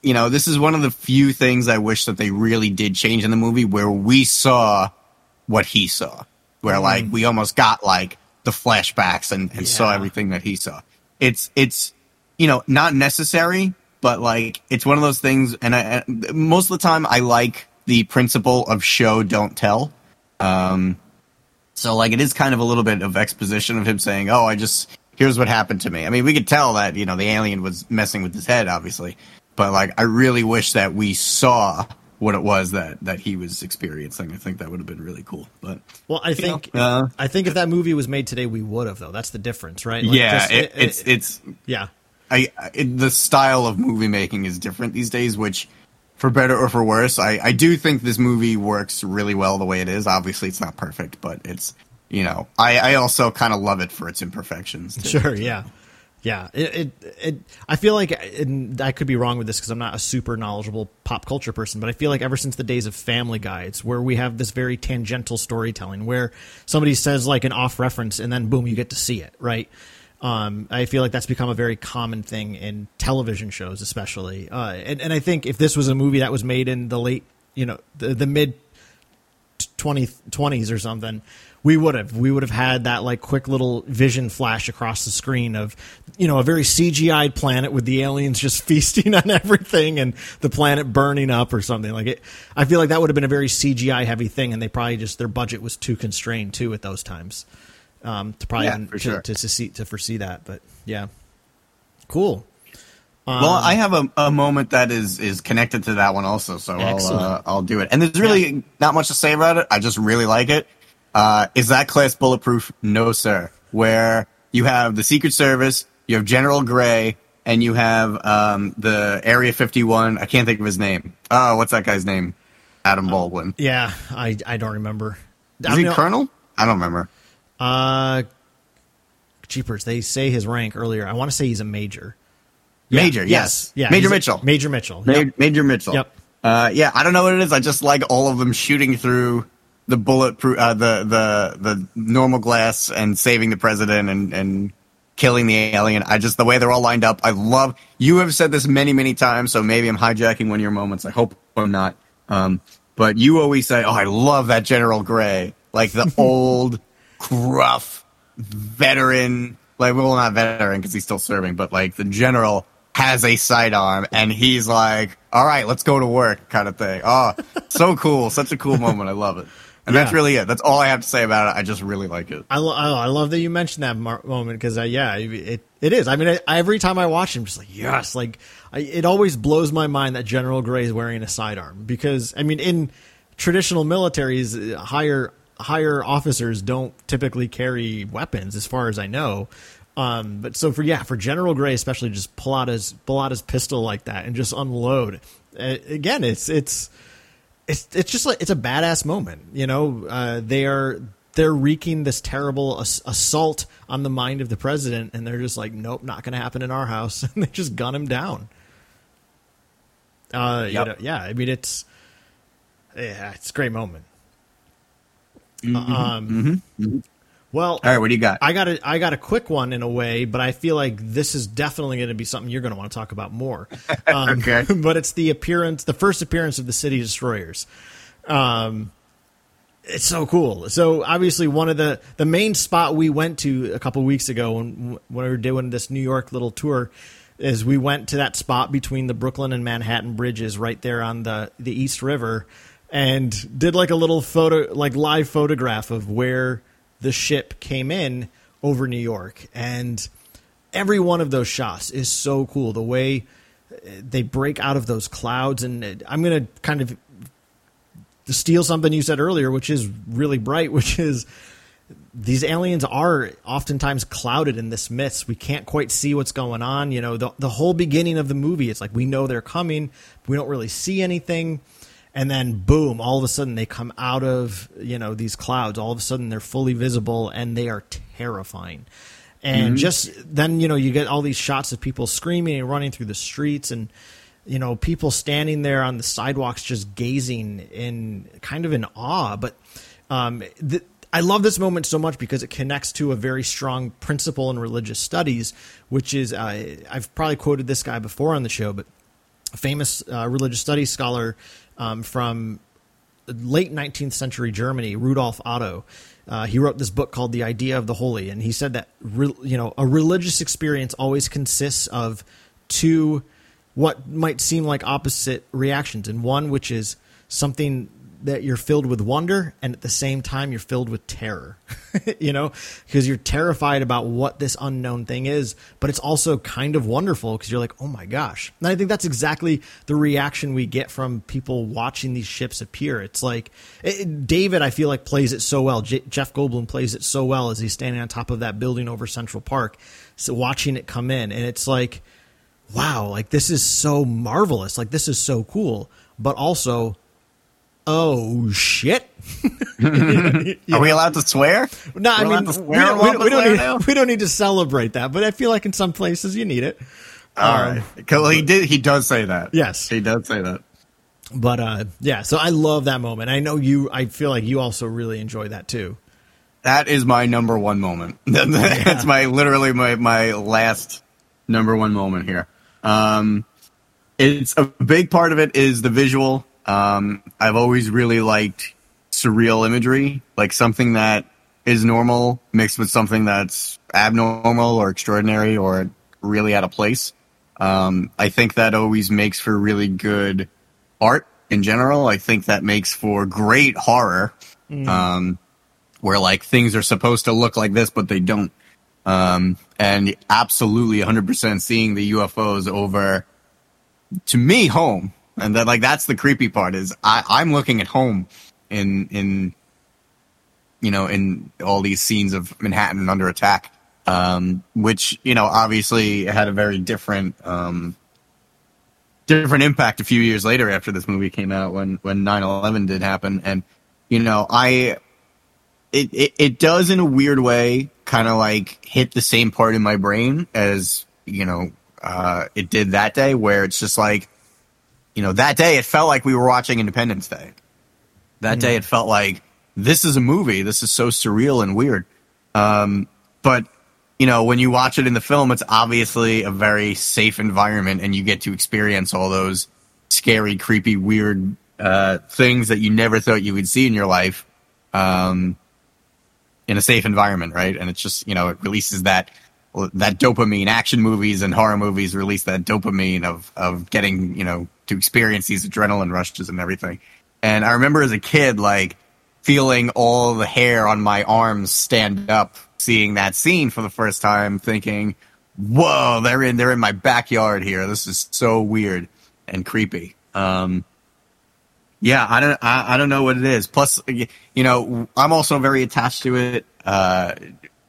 you know, this is one of the few things I wish that they really did change in the movie where we saw what he saw, where mm. like we almost got like the flashbacks and, and yeah. saw everything that he saw. It's, it's, you know, not necessary, but like it's one of those things. And I, most of the time, I like the principle of show don't tell. Um, so like it is kind of a little bit of exposition of him saying, "Oh, I just here's what happened to me." I mean, we could tell that you know the alien was messing with his head, obviously, but like I really wish that we saw what it was that that he was experiencing. I think that would have been really cool. But well, I think know, uh, I think if that movie was made today, we would have though. That's the difference, right? Like, yeah, just, it, it, it's it's yeah. I, it, the style of movie making is different these days, which for better or for worse, I, I do think this movie works really well the way it is. Obviously, it's not perfect, but it's you know I, I also kind of love it for its imperfections. Too. Sure, yeah, yeah. It, it, it I feel like and I could be wrong with this because I'm not a super knowledgeable pop culture person, but I feel like ever since the days of Family Guy's, where we have this very tangential storytelling, where somebody says like an off reference and then boom, you get to see it, right? Um, I feel like that's become a very common thing in television shows, especially. Uh, and, and I think if this was a movie that was made in the late, you know, the, the mid 2020s or something, we would have we would have had that like quick little vision flash across the screen of you know a very CGI'd planet with the aliens just feasting on everything and the planet burning up or something like it. I feel like that would have been a very CGI heavy thing, and they probably just their budget was too constrained too at those times. Um, to probably Yeah, to, sure. to, to see to foresee that. But yeah, cool. well, I have a, a moment that is is connected to that one also, so I'll uh, I'll do it. And there's really not much to say about it. I just really like it. Uh, is that class bulletproof? No, sir. Where you have the Secret Service, you have General Gray, and you have um, the Area 51. I can't think of his name. Oh, what's that guy's name? Adam Baldwin. Yeah, I I don't remember. Is I he mean, Colonel? I don't remember. Uh, Jeepers, they say his rank earlier. I want to say he's a major. Yeah, Major, yes. Yeah, Major he's a- Mitchell. Major Mitchell. Ma- Yep. Major Mitchell. Yep. Uh, yeah, I don't know what it is. I just like all of them shooting through the bulletproof, uh, the the the normal glass and saving the president and and killing the alien. I just the way they're all lined up. I love. You have said this many many times, so maybe I'm hijacking one of your moments. I hope I'm not. Um, but you always say, "Oh, I love that General Gray," like the old, gruff veteran. Like, well, not veteran because he's still serving, but like the general has a sidearm and he's like, all right, let's go to work kind of thing. Oh, so cool. Such a cool moment. I love it. And that's really it. That's all I have to say about it. I just really like it. I, lo- I I love that you mentioned that mar- moment because uh, yeah, it it is. I mean, I, every time I watch him, just like yes, like I, it always blows my mind that General Gray is wearing a sidearm because I mean, in traditional militaries, uh, higher higher officers don't typically carry weapons, as far as I know. Um, but so for yeah, for General Gray especially, just pull out his pull out his pistol like that and just unload. Uh, again, it's it's it's it's just like it's a badass moment. You know, uh, they are they're wreaking this terrible ass- assault on the mind of the president, and they're just like, nope, not going to happen in our house, and they just gun him down. Uh, you know, yeah, I mean it's yeah, it's a great moment. Mm-hmm. Um, well, All right, what do you got? I got a I got a quick one in a way, but I feel like this is definitely going to be something you're going to want to talk about more. Um, Okay. but it's the appearance, the first appearance of the city destroyers. Um, it's so cool. So obviously, one of the the main spot we went to a couple weeks ago when when we were doing this New York little tour is we went to that spot between the Brooklyn and Manhattan bridges, right there on the the East River, and did like a little photo, like live photograph of where the ship came in over New York, and every one of those shots is so cool. The way uh, they break out of those clouds, and uh, I'm gonna kind of steal something you said earlier, which is really bright, which is these aliens are oftentimes clouded in this mist. We can't quite see what's going on. You know, the the whole beginning of the movie, it's like we know they're coming, we don't really see anything. And then boom, all of a sudden they come out of, you know, these clouds. All of a sudden they're fully visible and they are terrifying. And just then, you know, you get all these shots of people screaming and running through the streets and you know, people standing there on the sidewalks just gazing in kind of in awe. But um, th- I love this moment so much because it connects to a very strong principle in religious studies, which is uh, I've probably quoted this guy before on the show, but a famous uh, religious studies scholar um, from late 19th century Germany, Rudolf Otto. Uh, he wrote this book called The Idea of the Holy, and he said that re- you know a religious experience always consists of two what might seem like opposite reactions, and one which is something that you're filled with wonder, and at the same time you're filled with terror. you know, because you're terrified about what this unknown thing is, but it's also kind of wonderful because you're like, oh my gosh. And I think that's exactly the reaction we get from people watching these ships appear. It's like it, David, I feel like plays it so well. J- Jeff Goldblum plays it so well as he's standing on top of that building over Central Park, so watching it come in, and it's like, wow, like this is so marvelous, like this is so cool, but also. Oh shit! Are we allowed to swear? No, I We're allowed mean we don't, we, don't, we, don't need, we don't need to celebrate that, but I feel like in some places you need it. All right. Well, he did. He does say that. Yes. he does say that. But uh, yeah, so I love that moment. I know you. I feel like you also really enjoy that too. That is my number one moment. That's my literally my my last number one moment here. Um, it's a big part of it is the visual. Um, I've always really liked surreal imagery, like something that is normal mixed with something that's abnormal or extraordinary or really out of place. Um, I think that always makes for really good art in general. I think that makes for great horror. Um, where like things are supposed to look like this, but they don't. Um, and absolutely 100% seeing the UFOs over to me home. And that like that's the creepy part is I, I'm looking at home in in you know in all these scenes of Manhattan under attack, um, which you know obviously had a very different um, different impact a few years later after this movie came out when when 9/11 did happen. And you know I it, it, it does in a weird way kind of like hit the same part in my brain as you know uh, it did that day where it's just like you know that day it felt like we were watching independence day that mm day it felt like this is a movie this is so surreal and weird um, but you know when you watch it in the film it's obviously a very safe environment and you get to experience all those scary creepy weird uh, things that you never thought you would see in your life um, in a safe environment, right? And it's just you know it releases that that dopamine. Action movies and horror movies release that dopamine of of getting you know to experience these adrenaline rushes and everything. And I remember as a kid, like feeling all the hair on my arms stand up, seeing that scene for the first time, thinking, "Whoa, they're in they're in my backyard here. This is so weird and creepy." Um, yeah, I don't, I, I don't know what it is. Plus, you know, I'm also very attached to it. Uh,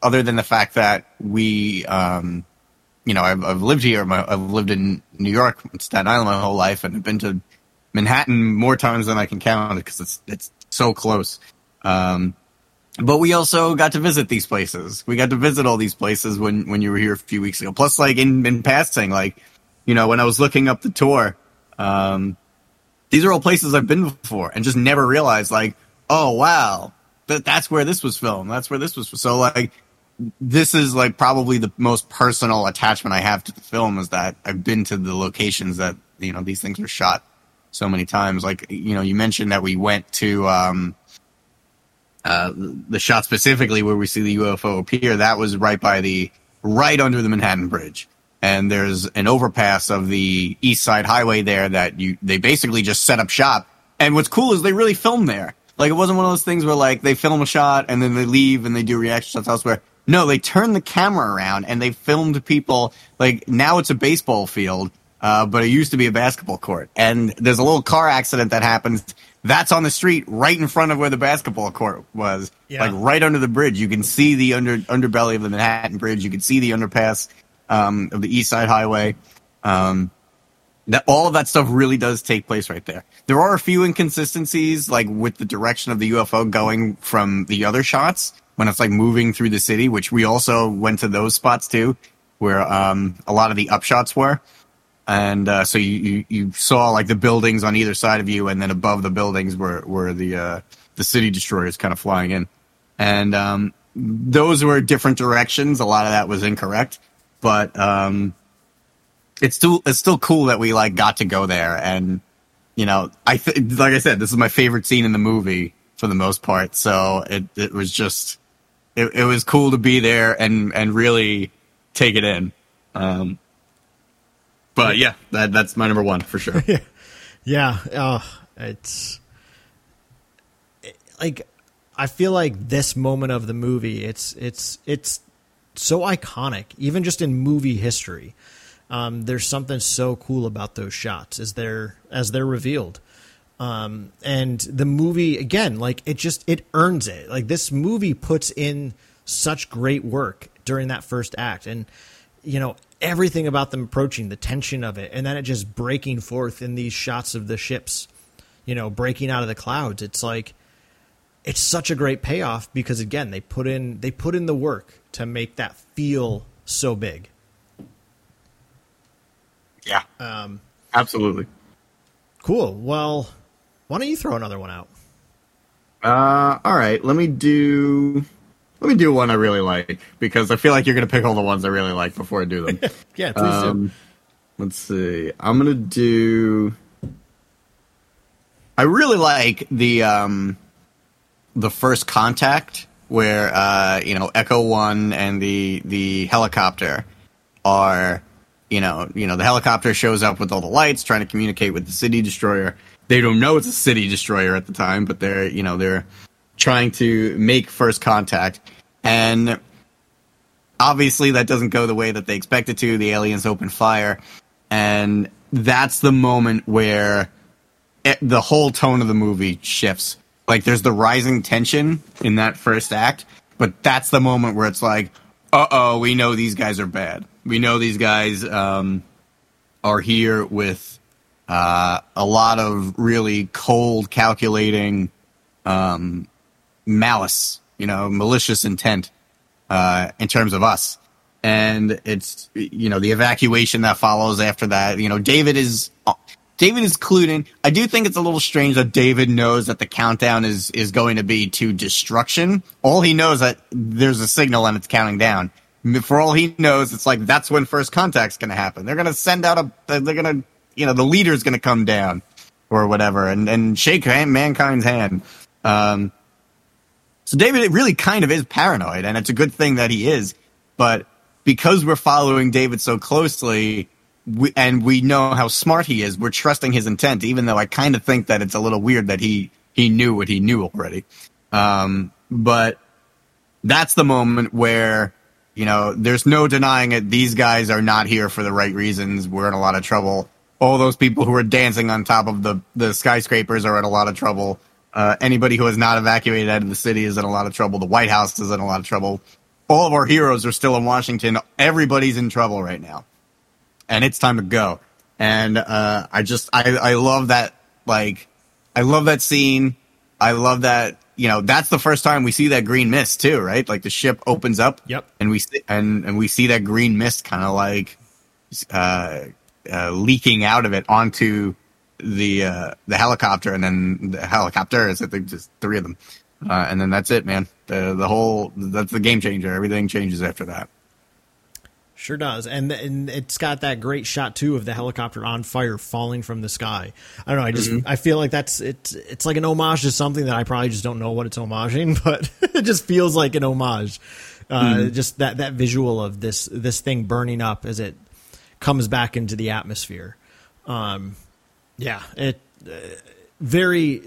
other than the fact that we, um, you know, I've, I've lived here. My, I've lived in New York, Staten Island, my whole life, and I've been to Manhattan more times than I can count because it's it's so close. Um, but we also got to visit these places. We got to visit all these places when when you were here a few weeks ago. Plus, like in in passing, like you know, when I was looking up the tour, um, these are all places I've been before and just never realized like, oh wow, that that's where this was filmed. That's where this was. So like, this is like probably the most personal attachment I have to the film is that I've been to the locations that you know these things were shot so many times. Like you know, you mentioned that we went to um, uh, the shot specifically where we see the UFO appear. That was right by the right under the Manhattan Bridge and there's an overpass of the East Side Highway there that you they basically just set up shop. And what's cool is they really film there. Like it wasn't one of those things where like they film a shot and then they leave and they do reaction shots elsewhere. No, they turned the camera around and they filmed people. Like now it's a baseball field, uh, but it used to be a basketball court. And there's a little car accident that happens. That's on the street right in front of where the basketball court was. Yeah. Like right under the bridge. You can see the under underbelly of the Manhattan Bridge. You can see the underpass um, of the East Side Highway. Um, that all of that stuff really does take place right there. There are a few inconsistencies, like with the direction of the UFO going from the other shots when it's like moving through the city, which we also went to those spots too, where um, a lot of the upshots were. And uh, so you, you, you saw like the buildings on either side of you, and then above the buildings were were the uh, the city destroyers kind of flying in, and um, those were different directions. A lot of that was incorrect but um, it's still it's still cool that we like got to go there, and you know, I th- like I said, this is my favorite scene in the movie for the most part. So it it was just it, it was cool to be there and and really take it in. Um, but yeah, that that's my number one for sure. yeah, yeah. Uh, it's it, like I feel like this moment of the movie. It's it's it's so iconic, even just in movie history. Um, there's something so cool about those shots as they're as they're revealed. Um, and the movie again, like it just it earns it. Like this movie puts in such great work during that first act, and you know everything about them approaching the tension of it, and then it just breaking forth in these shots of the ships, you know, breaking out of the clouds. It's like it's such a great payoff because again they put in they put in the work to make that feel so big. Yeah. Um, Absolutely. Cool. Well, why don't you throw another one out? Uh, all right. Let me do. Let me do one I really like because I feel like you're gonna pick all the ones I really like before I do them. yeah, please um, do. Let's see. I'm gonna do. I really like the um, the first contact where uh, you know Echo One and the the helicopter are you know you know the helicopter shows up with all the lights trying to communicate with the city destroyer. They don't know it's a city destroyer at the time, but they're you know they're trying to make first contact, and obviously that doesn't go the way that they expect it to. The aliens open fire, and that's the moment where it, the whole tone of the movie shifts. Like there's the rising tension in that first act, but that's the moment where it's like, uh oh, we know these guys are bad. We know these guys um, are here with uh, a lot of really cold, calculating um, malice, you know, malicious intent uh, in terms of us. And it's you know the evacuation that follows after that. You know, David is David is clued in. I do think it's a little strange that David knows that the countdown is is going to be to destruction. All he knows that there's a signal and it's counting down. For all he knows, it's like that's when first contact's going to happen. They're going to send out a. They're going to, you know, the leader's going to come down or whatever and and shake mankind's hand. Um, so David it really kind of is paranoid, and it's a good thing that he is. But because we're following David so closely, we, and we know how smart he is, we're trusting his intent. Even though I kind of think that it's a little weird that he he knew what he knew already. Um, but that's the moment where you know there's no denying it. These guys are not here for the right reasons. We're in a lot of trouble. All those people who are dancing on top of the the skyscrapers are in a lot of trouble. Uh, anybody who has not evacuated out of the city is in a lot of trouble. The White House is in a lot of trouble. All of our heroes are still in Washington. Everybody's in trouble right now, and it's time to go. And uh, I just I I love that like I love that scene. I love that you know that's the first time we see that green mist too, right? Like the ship opens up. Yep. And we see, and and we see that green mist kind of like uh, uh, leaking out of it onto the uh, the helicopter, and then the helicopter is I think just three of them, uh, and then that's it, man. The the whole that's the game changer. Everything changes after that. Sure does, and and it's got that great shot too of the helicopter on fire falling from the sky. I don't know. I just mm-hmm. I feel like that's it's it's like an homage to something that I probably just don't know what it's homaging, but it just feels like an homage. Uh, mm-hmm. Just that that visual of this this thing burning up as it comes back into the atmosphere. Um, yeah, it uh, very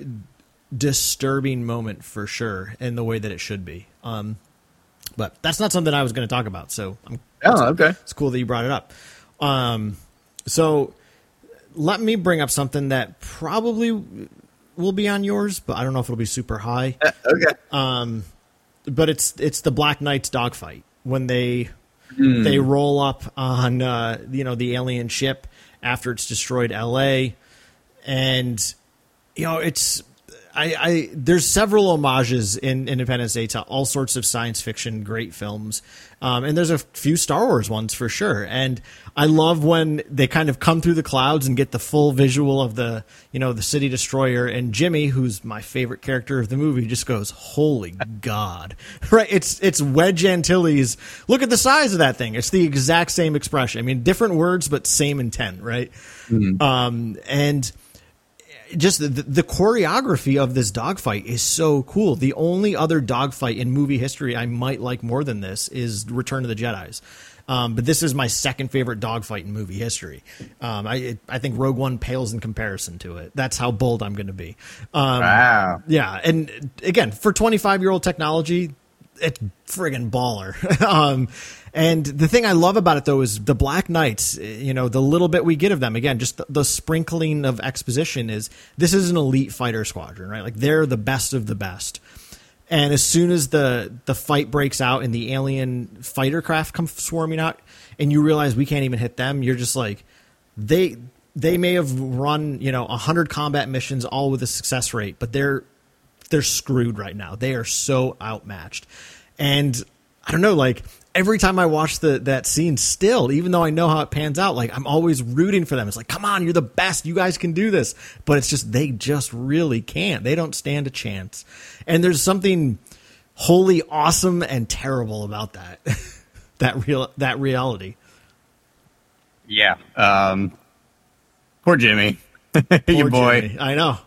disturbing moment for sure in the way that it should be. Um, but that's not something I was going to talk about. So I'm, oh, okay, it's cool that you brought it up. Um, so let me bring up something that probably will be on yours, but I don't know if it'll be super high. Uh, okay. Um, but it's it's the Black Knight's dogfight when they mm. they roll up on uh, you know the alien ship after it's destroyed L.A and you know it's I, I, there's several homages in Independence Day to all sorts of science fiction great films, um, and there's a few Star Wars ones for sure. And I love when they kind of come through the clouds and get the full visual of the you know the city destroyer. And Jimmy, who's my favorite character of the movie, just goes, "Holy God!" Right? It's it's Wedge Antilles. Look at the size of that thing. It's the exact same expression. I mean, different words but same intent, right? Mm-hmm. Um, and just the, the, choreography of this dogfight is so cool. The only other dogfight in movie history I might like more than this is Return of the Jedi's. Um, but this is my second favorite dogfight in movie history. Um, I I think Rogue One pales in comparison to it. That's how bold I'm going to be. Um, wow. Yeah, and again, for 25 year old technology, it's friggin' baller. um, and the thing I love about it though is the Black Knights. You know, the little bit we get of them. Again, just the, the sprinkling of exposition is this is an elite fighter squadron, right? Like they're the best of the best. And as soon as the the fight breaks out and the alien fighter craft come swarming out, and you realize we can't even hit them, you're just like, they they may have run you know hundred combat missions all with a success rate, but they're they're screwed right now. They are so outmatched, and I don't know, like every time I watch the that scene, still, even though I know how it pans out, like I'm always rooting for them. It's like, come on, you're the best. You guys can do this. But it's just they just really can't. They don't stand a chance. And there's something wholly awesome and terrible about that. that real that reality. Yeah. Um poor Jimmy. poor Your boy. Jimmy. I know.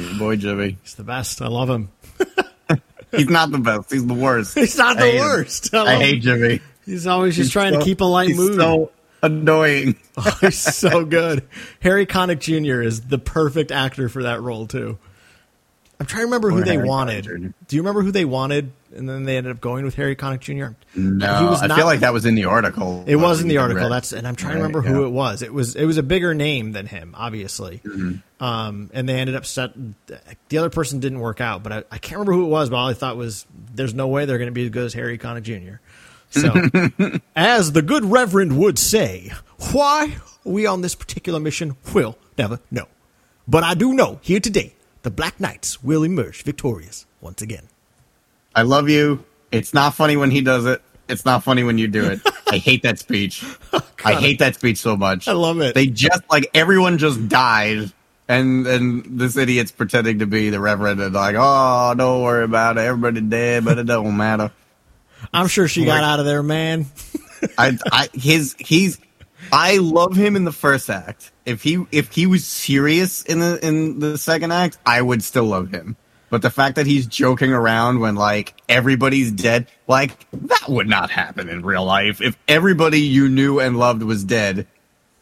Your boy Jimmy. He's the best. I love him. He's not the best. He's the worst. He's not the I worst. I, I hate Jimmy. He's always just he's trying so, to keep a light mood. So annoying. oh, he's so good. Harry Connick Jr. is the perfect actor for that role too. I'm trying to remember who they Harry wanted. Do you remember who they wanted? And then they ended up going with Harry Connick Jr. No, He was I feel like that was in the article. It was in the article. read. That's and I'm trying to Right, remember who it was. It was it was a bigger name than him, obviously. Mm-hmm. Um, and they ended up set. The other person didn't work out, but I, I can't remember who it was. But all I thought was, "There's no way they're going to be as good as Harry Connick Jr." So, as the good Reverend would say, why we on this particular mission, we'll never know. But I do know here today, the Black Knights will emerge victorious once again. I love you. It's not funny when he does it. It's not funny when you do it. I hate that speech. I hate that speech so much. I love it. They just like everyone just died, and and this idiot's pretending to be the reverend and like, oh, don't worry about it. Everybody dead, but it don't matter. I'm sure she got out of there, man. I, I his he's I love him in the first act. If he if he was serious in the in the second act, I would still love him. But the fact that he's joking around when like everybody's dead, like that would not happen in real life. If everybody you knew and loved was dead,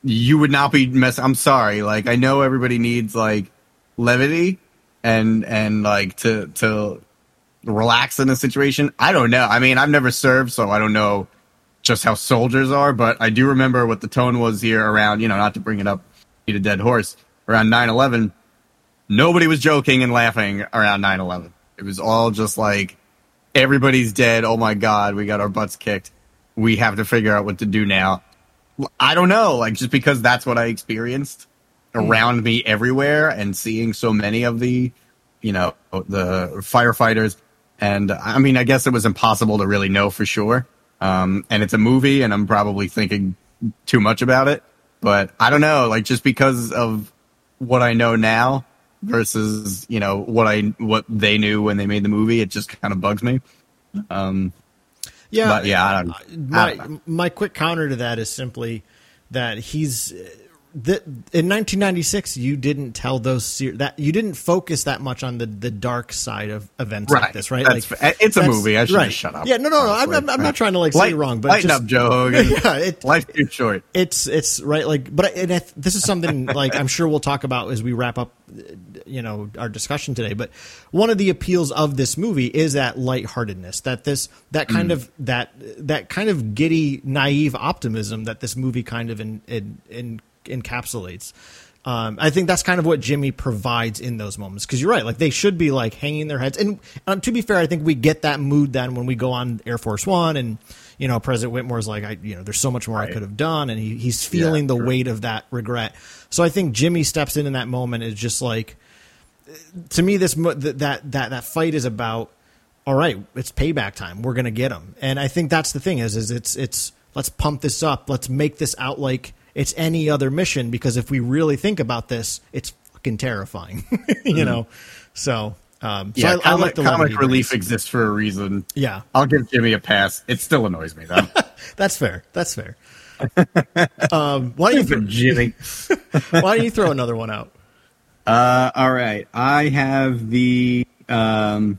you would not be mess. I'm sorry. Like I know everybody needs like levity and and like to to relax in a situation. I don't know. I mean, I've never served, so I don't know just how soldiers are, but I do remember what the tone was here around, you know, not to bring it up, beat a dead horse, around 9 11. Nobody was joking and laughing around 9 11. It was all just like, everybody's dead. Oh my God, we got our butts kicked. We have to figure out what to do now. I don't know, like, just because that's what I experienced around me everywhere and seeing so many of the, you know, the firefighters. And I mean, I guess it was impossible to really know for sure. Um, and it's a movie, and I'm probably thinking too much about it. But I don't know, like just because of what I know now versus you know what I what they knew when they made the movie, it just kind of bugs me. Um, Yeah, But, yeah, I don't- I don't my my quick counter to that is simply that he's in 1996 you didn't tell those ser- that you didn't focus that much on the the dark side of events like this, right? That's fa- it's a movie. I should just shut up, Yeah, no, no, no. I'm. I'm, I'm not trying to like say light- it wrong, but lighten just, up, Joe Hogan. Yeah, it, Life's too short. it's it's right like but and I, this is something like i'm sure we'll talk about as we wrap up you know our discussion today but one of the appeals of this movie is that lightheartedness that this that kind hmm. of that that kind of giddy naive optimism that this movie kind of in, in, in encapsulates um, I think that's kind of what Jimmy provides in those moments because you're right. Like they should be like hanging their heads. And um, to be fair, I think we get that mood then when we go on Air Force One and you know President Whitmore's like, I you know, there's so much more I could have done, and he, he's feeling Yeah, the sure. weight of that regret. So I think Jimmy steps in in that moment is just like to me this mo- that that that fight is about all right it's payback time we're gonna get him and i think that's the thing is is it's it's let's pump this up let's make this out like it's any other mission because if we really think about this it's fucking terrifying you know so um so Yeah, I, I comic, like the comic relief brings. exists for a reason. yeah I'll give Jimmy a pass. It still annoys me though. that's fair that's fair um why don't you Stupid Jimmy. why don't you throw another one out Uh, all right. I have the um,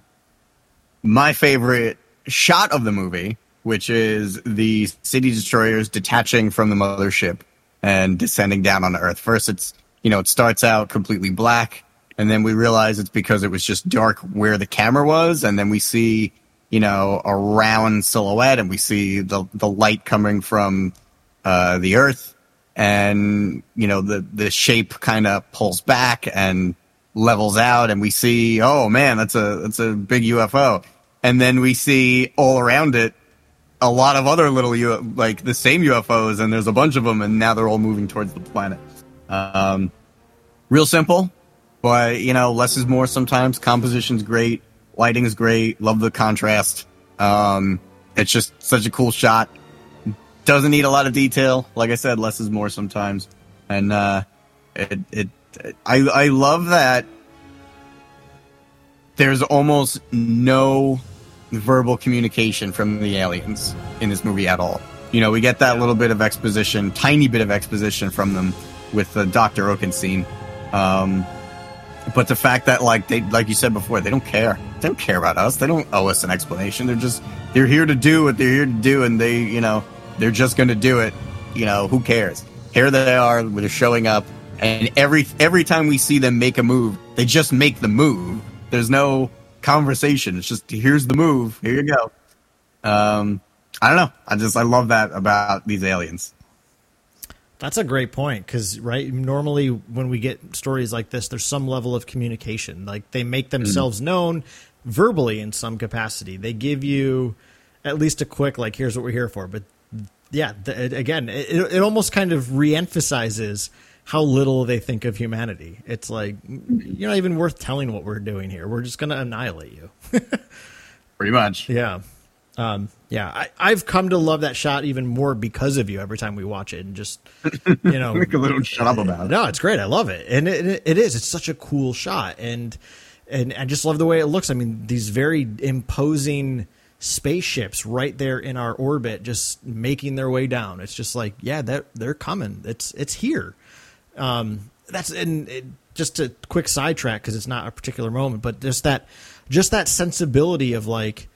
my favorite shot of the movie, which is the city destroyers detaching from the mothership and descending down on Earth. First, it's you know it starts out completely black, and then we realize it's because it was just dark where the camera was, and then we see you know a round silhouette, and we see the the light coming from uh, the Earth and you know the the shape kind of pulls back and levels out and we see oh man that's a that's a big UFO and then we see all around it a lot of other little U- like the same UFOs and there's a bunch of them and now they're all moving towards the planet. Um real simple but you know less is more sometimes. Composition's great. Lighting's great. Love the contrast. Um it's just such a cool shot. Doesn't need a lot of detail. Like I said, less is more sometimes, and uh, it, it I I love that there's almost no verbal communication from the aliens in this movie at all. You know, we get that little bit of exposition, tiny bit of exposition from them with the Doctor Okun scene. Um, but the fact that, like they, like you said before, they don't care. They don't care about us. They don't owe us an explanation. They're just they're here to do what they're here to do, and they, you know, they're just going to do it. You know, who cares? Here they are. They're showing up, and every every time we see them make a move, they just make the move. There's no conversation. It's just here's the move. Here you go. Um, I don't know. I just I love that about these aliens. That's a great point because right normally when we get stories like this, there's some level of communication. Like they make themselves mm. known verbally in some capacity. They give you at least a quick like, "Here's what we're here for." But yeah, the, again, it, it almost kind of reemphasizes how little they think of humanity. It's like you're not even worth telling what we're doing here. We're just going to annihilate you. Pretty much. Yeah. Um, yeah, I, have come to love that shot even more because of you every time we watch it, and just you know, make a little shut up about it. No, it's great. I love it, and it, it is. It's such a cool shot, and and I just love the way it looks. I mean, these very imposing spaceships right there in our orbit, just making their way down. It's just like, yeah, that they're coming. It's it's here. Um, that's and it, just a quick sidetrack because it's not a particular moment, but just that just that sensibility of like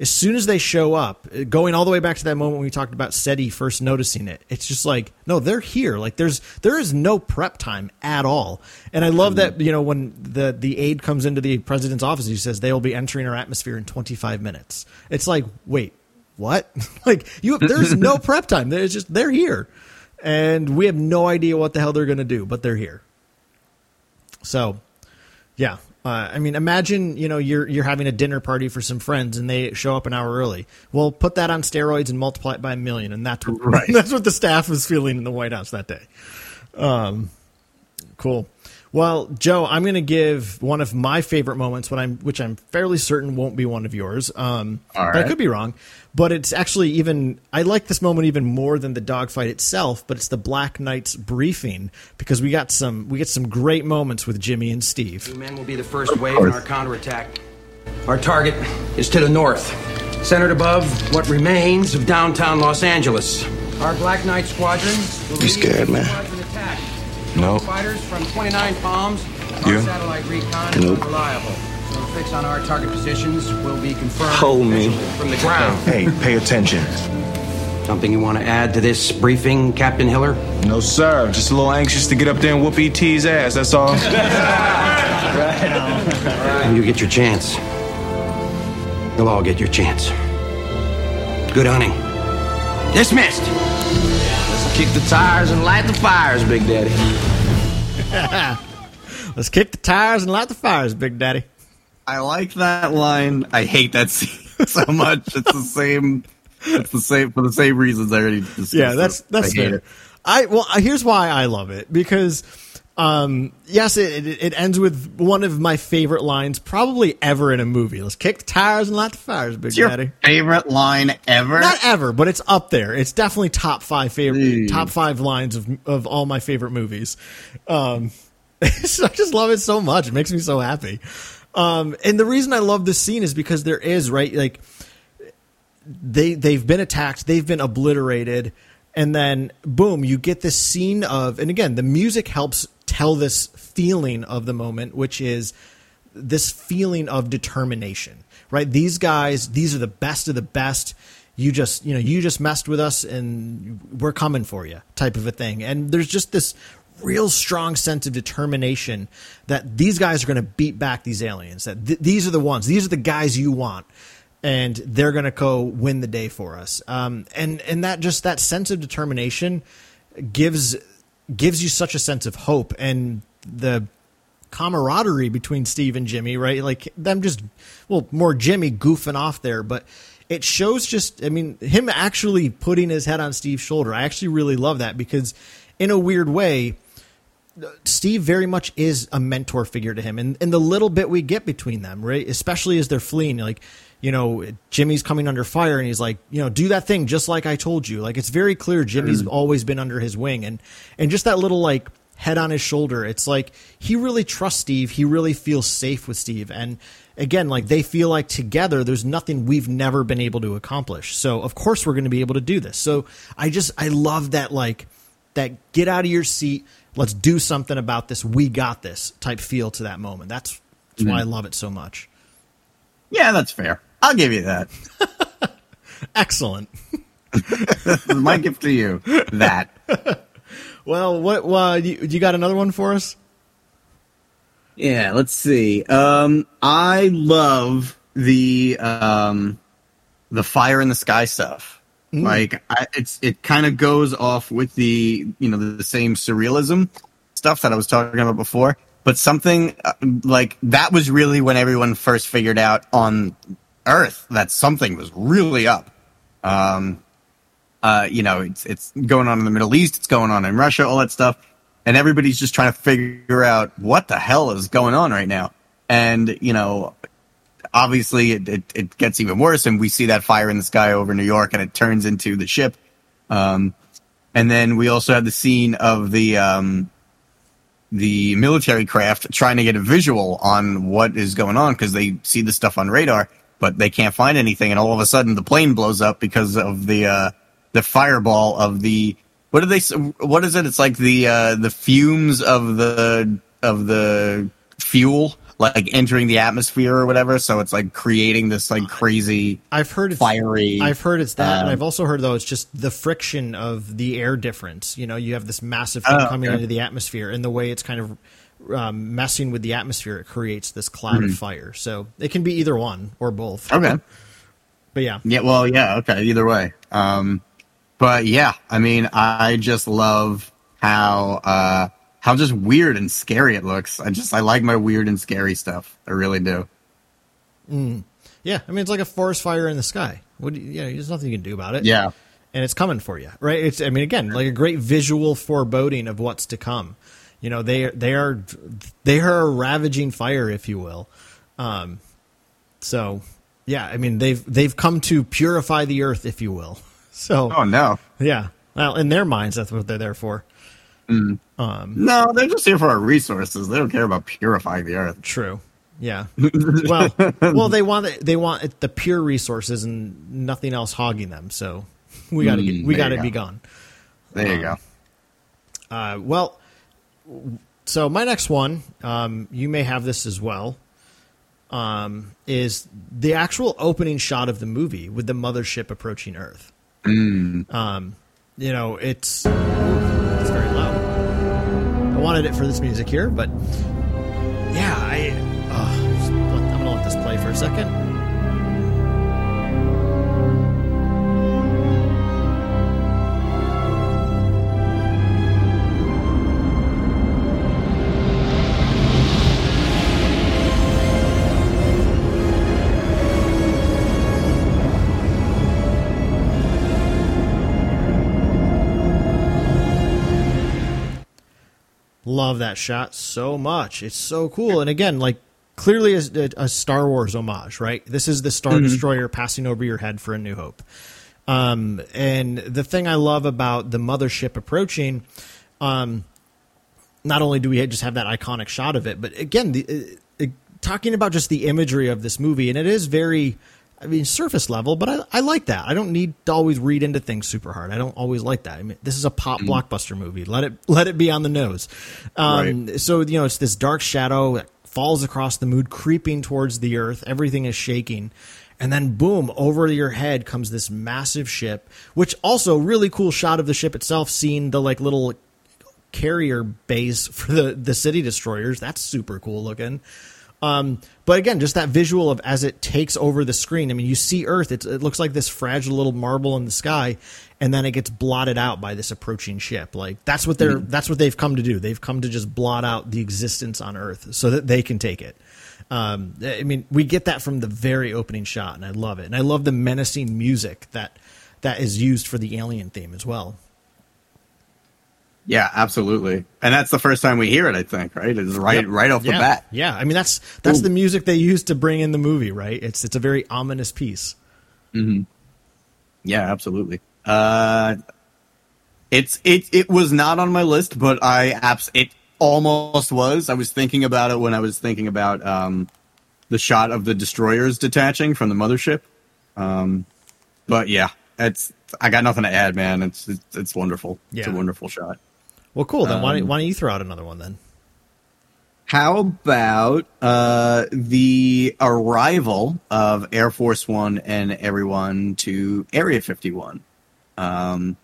as soon as they show up, going all the way back to that moment when we talked about SETI first noticing it, it's just like, no, they're here. Like there's there is no prep time at all. And I love that, you know, when the the aide comes into the president's office, he says they will be entering our atmosphere in 25 minutes. It's like, wait, what? like you there's no prep time. There's just they're here. And we have no idea what the hell they're going to do, but they're here. So, yeah, uh, I mean, imagine you know you're you're having a dinner party for some friends and they show up an hour early. Well, put that on steroids and multiply it by a million, and that's what, right. that's what the staff was feeling in the White House that day. Um, cool. Well, Joe, I'm going to give one of my favorite moments, what I'm, which I'm fairly certain won't be one of yours. Um, but I could be wrong. But it's actually even. I like this moment even more than the dogfight itself. But it's the Black Knights briefing because we got some we get some great moments with Jimmy and Steve. Two men will be the first wave in our counterattack. Our target is to the north, centered above what remains of downtown Los Angeles. Our Black Knight squadron. You scared, man? No. Fighters from 29 Palms. You? Our satellite recon nope. is reliable. So fix on our target positions will be confirmed Hold me. from the ground. Hey, pay attention. Something you want to add to this briefing, Captain Hiller? No, sir. Just a little anxious to get up there and whoop ET's ass, that's all. You get your chance. You'll all get your chance. Good hunting. Dismissed! Kick the tires and light the fires, Big Daddy. Let's kick the tires and light the fires, Big Daddy. I like that line. I hate that scene so much. It's the same. It's the same for the same reasons I already discussed. Yeah, that's that's I fair. It. I well, here's why I love it because um, yes, it, it, it, ends with one of my favorite lines probably ever in a movie. Let's kick the tires and light the fires, Big it's Daddy. Favorite line ever? Not ever, but it's up there. It's definitely top five favorite, top five lines of of all my favorite movies. Um, I just love it so much. It makes me so happy. Um, and the reason I love this scene is because there is right, like they they've been attacked, they've been obliterated and then boom you get this scene of and again the music helps tell this feeling of the moment, which is this feeling of determination, right? These guys, these are the best of the best. You just, you know, you just messed with us and we're coming for you type of a thing. And there's just this real strong sense of determination that these guys are going to beat back these aliens, that th- these are the ones, these are the guys you want. And they're going to go win the day for us. Um, and, and that just that sense of determination gives gives you such a sense of hope and the camaraderie between Steve and Jimmy, right? Like them just, well, more Jimmy goofing off there, but it shows just, I mean, him actually putting his head on Steve's shoulder. I actually really love that because in a weird way, Steve very much is a mentor figure to him. And, and the little bit we get between them, right? Especially as they're fleeing, like, you know, Jimmy's coming under fire and he's like, you know, do that thing just like I told you. Like it's very clear Jimmy's mm. always been under his wing and and just that little like head on his shoulder. It's like he really trusts Steve. He really feels safe with Steve. And again, like they feel like together there's nothing we've never been able to accomplish. So of course we're going to be able to do this. So I just I love that like that get out of your seat, let's do something about this. We got this type feel to that moment. That's, that's mm. why I love it so much. Yeah, that's fair. I'll give you that. Excellent. My gift to you. That. well, what? Uh, you, you got another one for us? Yeah, let's see. Um, I love the um, the fire in the sky stuff. Mm. Like, I, it's it kind of goes off with the you know the, the, same surrealism stuff that I was talking about before. But something uh, like that was really when everyone first figured out on Earth that something was really up. Um, uh, you know, it's it's going on in the Middle East, it's going on in Russia, all that stuff and everybody's just trying to figure out what the hell is going on right now. And you know, obviously it, it, it, gets even worse, and we see that fire in the sky over New York, and it turns into the ship. Um, and then we also have the scene of the um, the military craft trying to get a visual on what is going on because they see the stuff on radar, but they can't find anything, and all of a sudden the plane blows up because of the uh, the fireball of the what do they? What is it? It's like the uh, the fumes of the of the fuel like entering the atmosphere or whatever. So it's like creating this like crazy. I've heard it's fiery. I've heard it's that, um, and I've also heard though it's just the friction of the air difference. You know, you have this massive thing oh, coming okay. into the atmosphere, and the way it's kind of um, messing with the atmosphere, it creates this cloud mm-hmm. of fire. So it can be either one or both. Okay. But yeah. Yeah. Well. Yeah. Okay. Either way. Um, but yeah, I mean, I just love how uh, how just weird and scary it looks. I just I like my weird and scary stuff. I really do. Mm. Yeah, I mean, it's like a forest fire in the sky. What? Do you, yeah, there's nothing you can do about it. Yeah, and it's coming for you, right? It's I mean, again, like a great visual foreboding of what's to come. You know, they they are they are a ravaging fire, if you will. Um, so yeah, I mean they've they've come to purify the earth, if you will. So, oh no, yeah. Well, in their minds, that's what they're there for. Mm. Um, no, they're just here for our resources. They don't care about purifying the earth. True. Yeah. well, well, they want they want the pure resources and nothing else hogging them. So we got to mm, we got to be gone. There you um, go. Uh, well, so my next one, um, you may have this as well. Um, is the actual opening shot of the movie with the mothership approaching Earth. Mm. Um, you know, it's very loud. I wanted it for this music here, but yeah, I uh, I'm gonna let this play for a second. Love that shot so much. It's so cool. And again, like clearly a, a Star Wars homage, right? This is the Star mm-hmm. Destroyer passing over your head for a New Hope. Um, and the thing I love about the mothership approaching, um, not only do we just have that iconic shot of it, but again, the, uh, uh, talking about just the imagery of this movie, and it is very I mean, surface level, but I, I like that. I don't need to always read into things super hard. I don't always like that. I mean, this is a pop mm. blockbuster movie. Let it let it be on the nose. Um, right. So you know, it's this dark shadow that falls across the mood, creeping towards the earth. Everything is shaking, and then boom, over your head comes this massive ship. Which also really cool shot of the ship itself, seeing the like little carrier base for the the city destroyers. That's super cool looking. Um, but again, just that visual of as it takes over the screen. I mean, you see Earth; it looks like this fragile little marble in the sky, and then it gets blotted out by this approaching ship. Like that's what they're mm-hmm. that's what they've come to do. They've come to just blot out the existence on Earth so that they can take it. Um, I mean, we get that from the very opening shot, and I love it. And I love the menacing music that that is used for the alien theme as well. Yeah, absolutely. And that's the first time we hear it, I think, right? It's right yep. right off yeah. the bat. Yeah. I mean that's that's Ooh. the music they used to bring in the movie, right? It's it's a very ominous piece. hmm Yeah, absolutely. Uh it's it it was not on my list, but I abs it almost was. I was thinking about it when I was thinking about um the shot of the destroyers detaching from the mothership. Um but yeah, it's I got nothing to add, man. It's it's, it's wonderful. Yeah. It's a wonderful shot. Well, cool. Then um, why, don't, why don't you throw out another one then? How about uh, the arrival of Air Force One and everyone to Area 51? Um,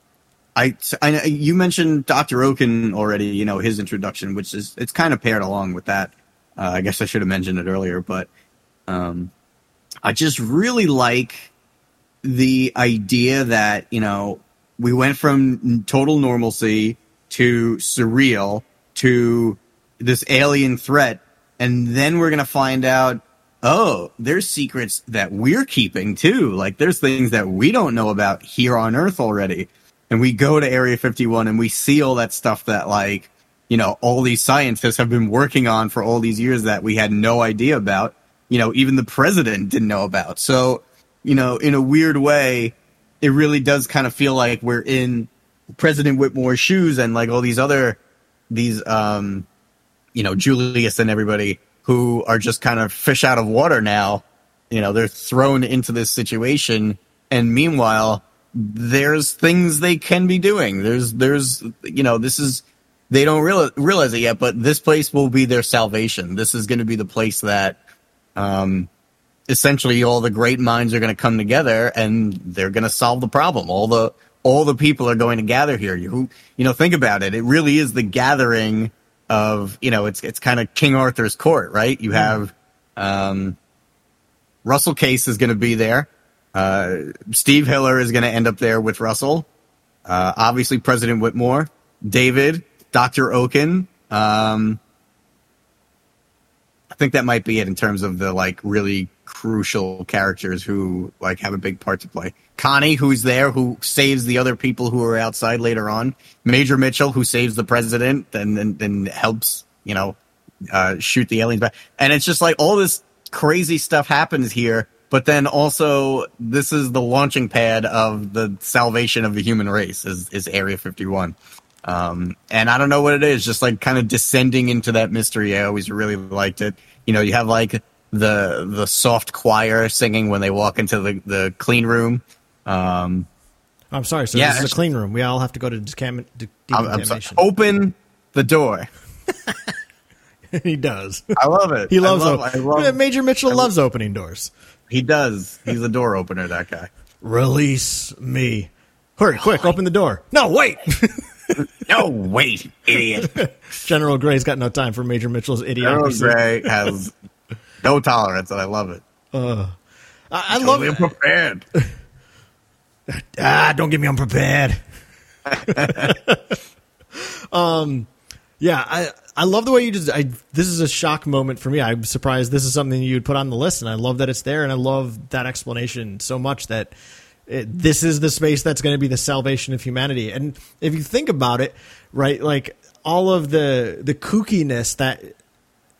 I, I, you mentioned Dr. Okun already, you know, his introduction, which is, it's kind of paired along with that. Uh, I guess I should have mentioned it earlier, but um, I just really like the idea that you know we went from total normalcy to surreal to this alien threat, and then we're gonna find out. Oh, there's secrets that we're keeping too. Like there's things that we don't know about here on Earth already. And we go to Area 51 and we see all that stuff that like, you know, all these scientists have been working on for all these years that we had no idea about. You know, even the president didn't know about. So, you know, in a weird way, it really does kind of feel like we're in President Whitmore's shoes and like all these other, these, um, you know, Julius and everybody who are just kind of fish out of water now. You know, they're thrown into this situation. And meanwhile, there's things they can be doing. There's, there's, you know, this is, they don't realize, realize it yet, but this place will be their salvation. This is going to be the place that, um, essentially all the great minds are going to come together and they're going to solve the problem. All the, all the people are going to gather here. You, you know, think about it. It really is the gathering of, you know, it's, it's kind of King Arthur's court, right? You have, um, Russell Case is going to be there. Uh, Steve Hiller is going to end up there with Russell. Uh, obviously President Whitmore, David, Dr. Okun. Um, I think that might be it in terms of the like really crucial characters who like have a big part to play. Connie, who's there, who saves the other people who are outside later on. Major Mitchell, who saves the president and and, and helps, you know, uh, shoot the aliens back. And it's just like all this crazy stuff happens here. But then also, this is the launching pad of the salvation of the human race. Is is Area Fifty One. Um, and I don't know what it is, just like kind of descending into that mystery. I always really liked it. You know, you have like the the soft choir singing when they walk into the, the clean room. Um, I'm sorry. So Yeah, this is a clean room. We all have to go to decam- de- sorry. Open the door. he does. I love it. He loves. I love, I love Major Mitchell loves opening doors. He does. He's a door opener. That guy. Release me. Hurry, quick! Open the door. No, wait. no, wait, idiot. General Gray's got no time for Major Mitchell's General idiocracy. Gray has no tolerance, and I love it. Uh, I, I Totally love. unprepared. Ah, don't get me unprepared. um, yeah, I I love the way you just. I this is a shock moment for me. I'm surprised this is something you'd put on the list, and I love that it's there, and I love that explanation so much that it, this is the space that's going to be the salvation of humanity. And if you think about it, right, like all of the the kookiness that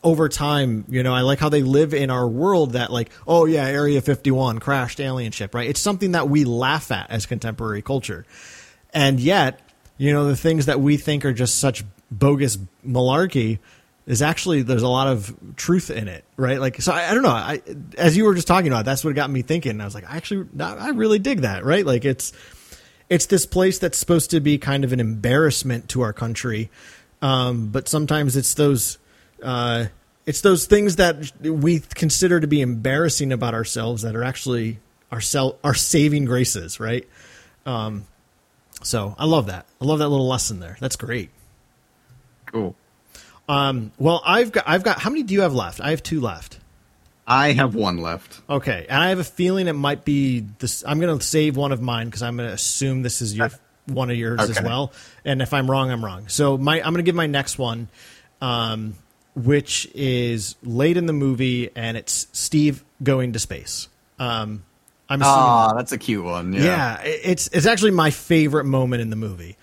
over time, you know, I like how they live in our world that like, oh yeah, Area 51 crashed alien ship, right? It's something that we laugh at as contemporary culture. And yet, you know, the things that we think are just such bogus malarkey is actually there's a lot of truth in it, right? Like, so I, I don't know. I, as you were just talking about, that's what got me thinking. I was like, I actually, I really dig that, right? Like, it's it's this place that's supposed to be kind of an embarrassment to our country, um, but sometimes it's those uh, it's those things that we consider to be embarrassing about ourselves that are actually our sel- our saving graces, right? Um, so I love that. I love that little lesson there. That's great. Cool. Um, well, I've got I've got how many do you have left? I have two left. I have one left. Okay, and I have a feeling it might be this. I'm going to save one of mine because I'm going to assume this is your one of yours as well. And if I'm wrong, I'm wrong. So my I'm going to give my next one, um, which is late in the movie, and it's Steve going to space. Um, I'm assuming. Ah, that's a cute one. Yeah. Yeah, it's it's actually my favorite moment in the movie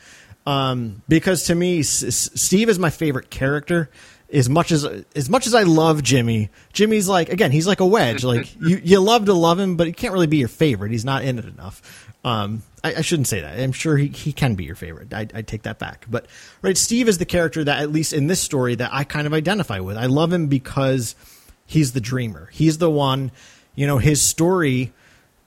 um, because to me, S- S- Steve is my favorite character. As much as as much as I love Jimmy, Jimmy's like again, he's like a wedge. Like you, you love to love him, but he can't really be your favorite. He's not in it enough. Um, I, I shouldn't say that. I'm sure he, he can be your favorite. I, I take that back. But right, Steve is the character that at least in this story that I kind of identify with. I love him because he's the dreamer. He's the one. You know, his story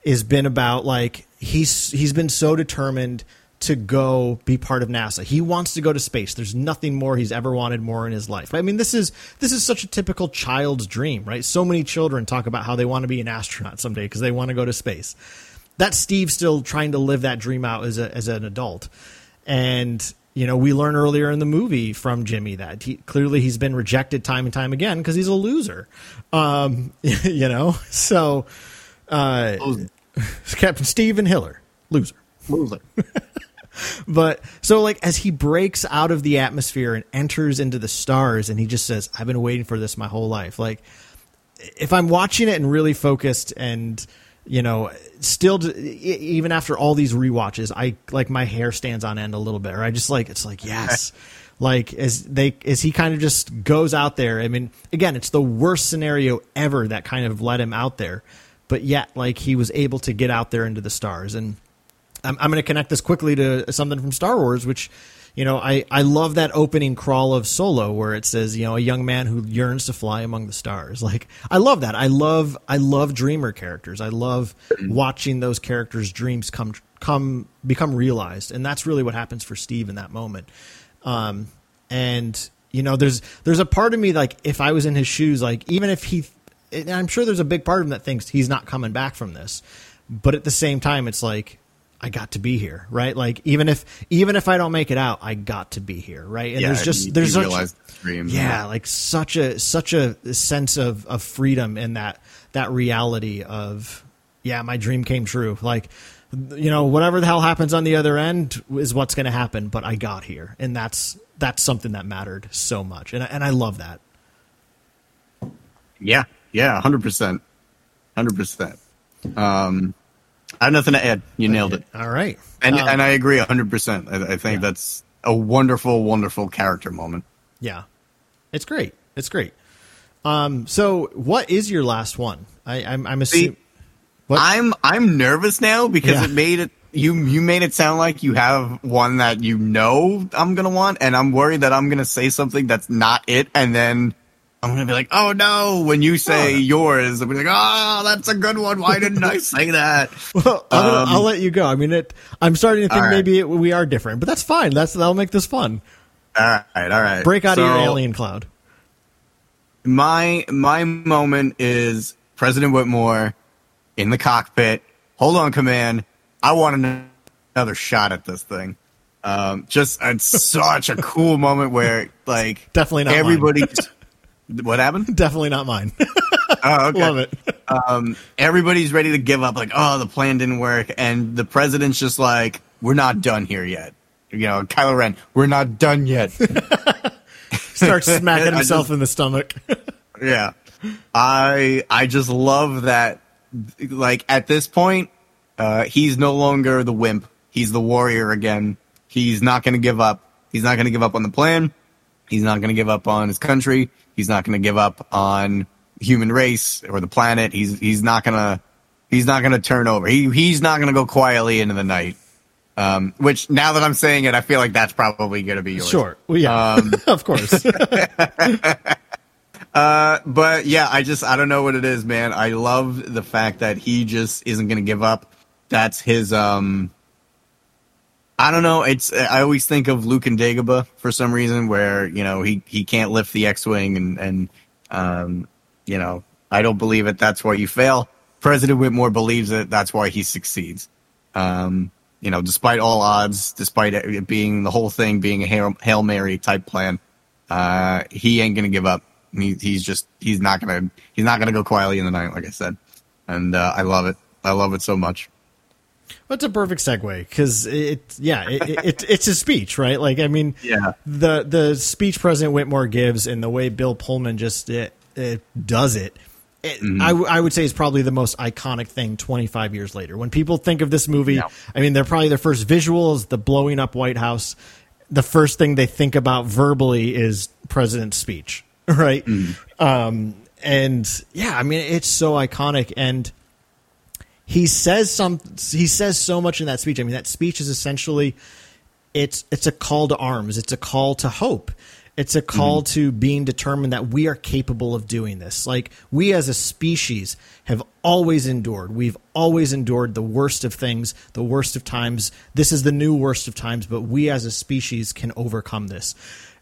has been about like he's he's been so determined to go be part of NASA. He wants to go to space. There's nothing more he's ever wanted more in his life. I mean, this is this is such a typical child's dream, right? So many children talk about how they want to be an astronaut someday because they want to go to space. That's Steve still trying to live that dream out as a as an adult. And you know, we learn earlier in the movie from Jimmy that he, clearly he's been rejected time and time again because he's a loser. Um, you know, so uh, Captain Stephen Hiller, loser, loser. but so like as he breaks out of the atmosphere and enters into the stars, and he just says, "I've been waiting for this my whole life." Like if I'm watching it and really focused and you know, still even after all these re-watches, I like my hair stands on end a little bit. Or I just like it's like yes, like as they as he kind of just goes out there. I mean, again, it's the worst scenario ever that kind of led him out there, but yet like he was able to get out there into the stars. And I'm, I'm going to connect this quickly to something from Star Wars, which you know, I, I love that opening crawl of Solo where it says, you know, a young man who yearns to fly among the stars. Like, I love that. I love, I love dreamer characters. I love watching those characters' dreams come, come, become realized. And that's really what happens for Steve in that moment. Um, and, you know, there's, there's a part of me, like, if I was in his shoes, like, even if he, I'm sure there's a big part of him that thinks he's not coming back from this. But at the same time, it's like, I got to be here, right? Like even if even if I don't make it out, I got to be here, right? And yeah, there's just you, there's you such, dream, yeah, like such a such a sense of of freedom in that that reality of yeah, my dream came true. Like you know, whatever the hell happens on the other end is what's going to happen, but I got here, and that's that's something that mattered so much, and and I love that. Yeah, yeah, hundred percent, hundred percent. Um, I have nothing to add. You nailed it. All right. And um, and I agree 100%. I, I think yeah. that's a wonderful, wonderful character moment. Yeah. It's great. It's great. Um, so what is your last one? I, I'm, I'm assuming. I'm I'm nervous now because yeah. it made it you you made it sound like you have one that you know I'm gonna want, and I'm worried that I'm gonna say something that's not it, and then I'm gonna be like, oh no, when you say oh. yours, I'm like, oh, that's a good one. Why didn't I say that? well, I'll, um, I'll, let you go. I mean, it. I'm starting to think right. maybe it, we are different, but that's fine. That's that'll make this fun. All right, all right. Break out so, of your alien cloud. My my moment is President Whitmore in the cockpit. Hold on, command. I want another shot at this thing. Um, just it's such a cool moment where like definitely not everybody. What happened? Definitely not mine. oh, okay. Love it. um, everybody's ready to give up, like, oh, the plan didn't work, and the president's just like, we're not done here yet. You know, Kylo Ren, we're not done yet. Starts smacking himself just, in the stomach. yeah, I I just love that. Like at this point, uh, he's no longer the wimp. He's the warrior again. He's not going to give up. He's not going to give up on the plan. He's not going to give up on his country. He's not going to give up on human race or the planet. He's he's not going to he's not going to turn over. He he's not going to go quietly into the night. Um, which now that I'm saying it, I feel like that's probably going to be yours. Sure. Well, yeah. Um, of course. uh, but yeah, I just I don't know what it is, man. I love the fact that he just isn't going to give up. That's his um I don't know. It's I always think of Luke and Dagobah for some reason, where you know he he can't lift the X-wing, and and um, you know I don't believe it. That's why you fail. President Whitmore believes it. That's why he succeeds. Um, you know, despite all odds, despite it being the whole thing being a hail, hail mary type plan, uh, he ain't gonna give up. He, he's just he's not gonna he's not gonna go quietly in the night, like I said, and uh, I love it. I love it so much. That's a perfect segue because it, yeah, it, it, it's a speech, right? Like, I mean, yeah, the the speech President Whitmore gives and the way Bill Pullman just it, it does it. It, mm-hmm. I, w- I would say is probably the most iconic thing 25 years later. When people think of this movie, yeah. I mean, they're probably their first visuals, the blowing up White House. The first thing they think about verbally is president's speech, right? Mm-hmm. Um, and yeah, I mean, it's so iconic. And he says some he says so much in that speech. I mean, that speech is essentially it's it's a call to arms. It's a call to hope. It's a call mm-hmm. to being determined that we are capable of doing this. Like we as a species have always endured. We've always endured the worst of things, the worst of times. This is the new worst of times, but we as a species can overcome this.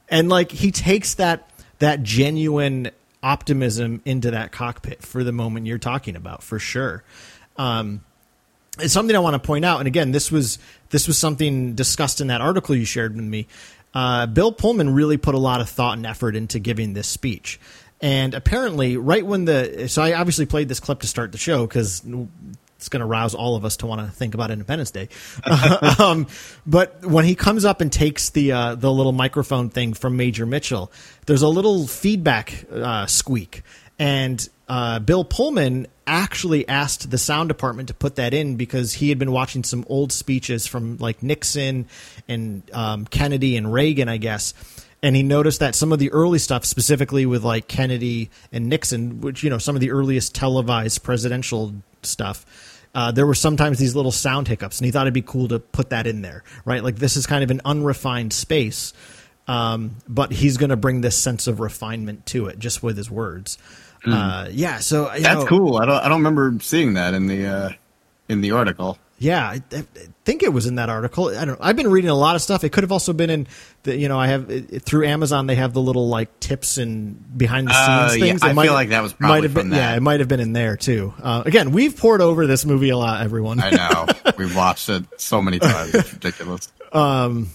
And like he takes that that genuine optimism into that cockpit for the moment you're talking about, for sure. Um, it's something I want to point out. And again, this was this was something discussed in that article you shared with me. Uh, Bill Pullman really put a lot of thought and effort into giving this speech. And apparently, right when the so I obviously played this clip to start the show because it's going to rouse all of us to want to think about Independence Day. um, but when he comes up and takes the uh, the little microphone thing from Major Mitchell, there's a little feedback uh, squeak, and uh, Bill Pullman actually asked the sound department to put that in because he had been watching some old speeches from like Nixon and um, Kennedy and Reagan, I guess and he noticed that some of the early stuff, specifically with like Kennedy and Nixon, which you know some of the earliest televised presidential stuff, uh, there were sometimes these little sound hiccups, and he thought it'd be cool to put that in there, right? Like this is kind of an unrefined space, um, but he's going to bring this sense of refinement to it just with his words. Mm. Uh, yeah, so that's know, cool. I don't I don't remember seeing that in the uh, in the article. Yeah, I, I, think it was in that article. I don't. I've been reading a lot of stuff. It could have also been in the. You know, I have it, through Amazon. They have the little like tips and behind the scenes uh, things. Yeah, I might, feel like that was might have been. That. Yeah, it might have been in there too. Uh, again, we've poured over this movie a lot. Everyone. I know. We've watched it so many times. It's ridiculous. Um,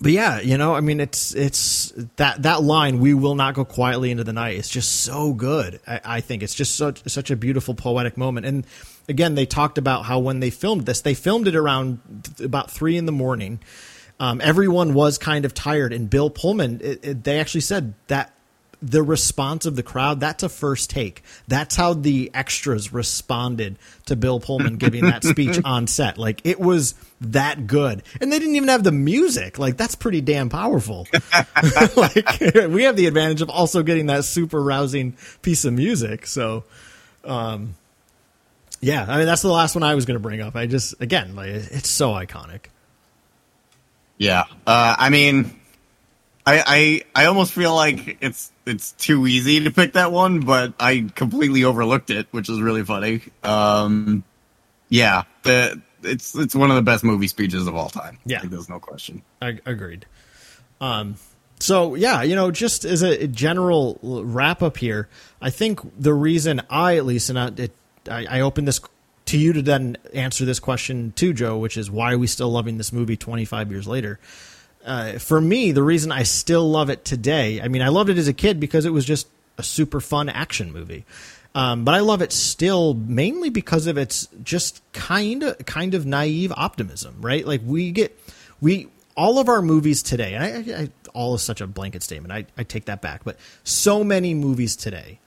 but yeah, you know, I mean, it's it's that that line. We will not go quietly into the night. It's just so good. I, I think it's just such such a beautiful poetic moment and again, they talked about how when they filmed this, they filmed it around about three in the morning. Um, everyone was kind of tired, and Bill Pullman, it, it, they actually said that the response of the crowd that's a first take. That's how the extras responded to bill pullman giving that speech on set. Like it was that good. And they didn't even have the music. Like that's pretty damn powerful. Like we have the advantage of also getting that super rousing piece of music. So um yeah, I mean that's the last one I was going to bring up. I just again, like it's so iconic. Yeah, uh, I mean, I, I I almost feel like it's it's too easy to pick that one, but I completely overlooked it, which is really funny. Um, yeah, the it's it's one of the best movie speeches of all time. Yeah, there's no question. I agreed. Um, so yeah, you know, just as a general wrap up here, I think the reason I at least, and it I, I open this to you to then answer this question too, Joe, which is why are we still loving this movie 25 years later? Uh, for me, the reason I still love it today, I mean, I loved it as a kid because it was just a super fun action movie. Um, but I love it still mainly because of its just kind of kind of naive optimism, right? Like we get we all of our movies today, and I, I, all is such a blanket statement. I, I take that back, but so many movies today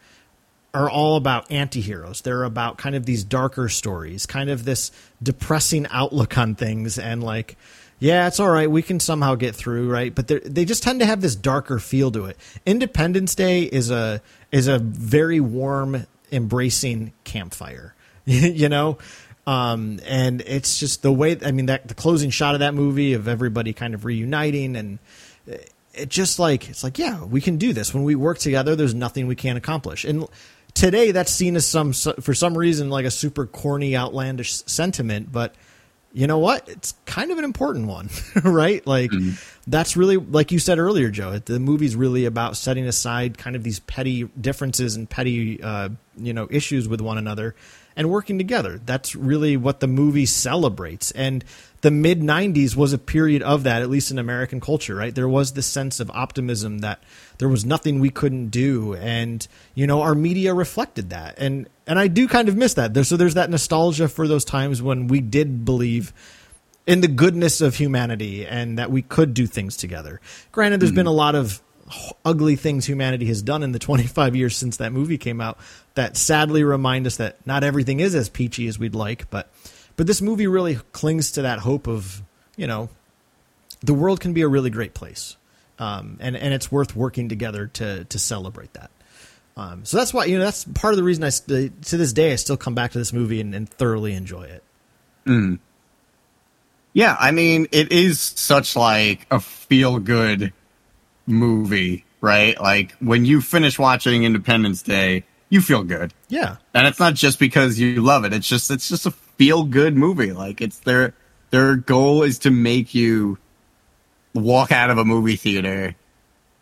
are all about anti-heroes. They're about kind of these darker stories, kind of this depressing outlook on things and like yeah, it's all right. We can somehow get through, right? But they just tend to have this darker feel to it. Independence Day is a is a very warm, embracing campfire, you know, um, and it's just the way. I mean, that the closing shot of that movie of everybody kind of reuniting and it just like it's like yeah, we can do this when we work together. There's nothing we can't accomplish, and today that's seen as some for some reason like a super corny outlandish sentiment but you know what? It's kind of an important one right? Like mm-hmm. that's really like you said earlier joe the movie's really about setting aside kind of these petty differences and petty uh, you know issues with one another and working together. That's really what the movie celebrates. And the mid 90s was a period of that, at least in American culture, right? There was this sense of optimism that there was nothing we couldn't do. And, you know, our media reflected that. And, and I do kind of miss that. There, so there's that nostalgia for those times when we did believe in the goodness of humanity and that we could do things together. Granted, there's mm. been a lot of ugly things humanity has done in the 25 years since that movie came out that sadly remind us that not everything is as peachy as we'd like, but but this movie really clings to that hope of, you know, the world can be a really great place. Um, and, and it's worth working together to, to celebrate that. Um, so that's why, you know, that's part of the reason I, to this day, I still come back to this movie and, and thoroughly enjoy it. Mm. Yeah. I mean, it is such like a feel good movie, right? Like when you finish watching Independence Day, you feel good. Yeah. And it's not just because you love it. It's just, it's just a feel good movie. Like it's their their goal is to make you walk out of a movie theater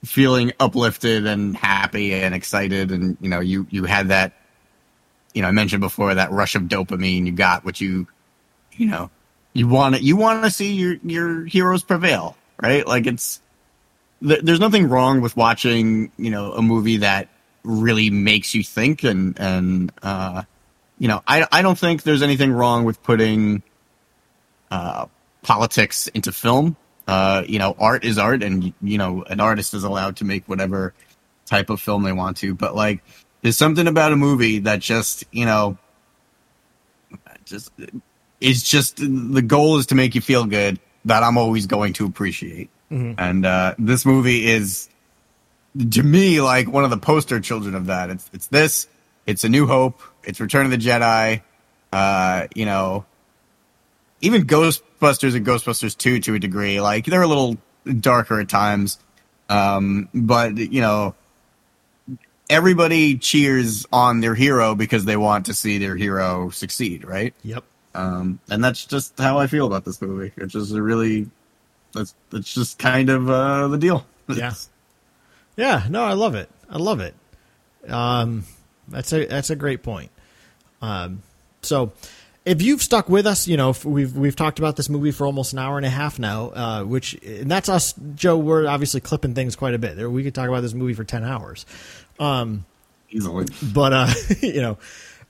feeling uplifted and happy and excited and you know you you had that you know I mentioned before that rush of dopamine you got what you you know, you want to you want to see your your heroes prevail, right? Like it's th- there's nothing wrong with watching, you know, a movie that really makes you think and and uh, you know, I I don't think there's anything wrong with putting uh, politics into film. Uh, you know, art is art, and you know, an artist is allowed to make whatever type of film they want to. But like, there's something about a movie that just you know, just is just the goal is to make you feel good. That I'm always going to appreciate. Mm-hmm. And uh, this movie is, to me, like one of the poster children of that. It's it's this. It's A New Hope. It's Return of the Jedi. Uh, you know, even Ghostbusters and Ghostbusters 2 to a degree. Like they're a little darker at times. Um, but you know, everybody cheers on their hero because they want to see their hero succeed, right? Yep. Um, and that's just how I feel about this movie. It's just a really, that's that's just kind of uh, the deal. Yeah. Yeah. No, I love it. I love it. Um, that's a that's a great point. Um, so if you've stuck with us, you know we've we've talked about this movie for almost an hour and a half now, uh, which and that's us, Joe. We're obviously clipping things quite a bit. There, we could talk about this movie for ten hours, um, easily. But uh, you know,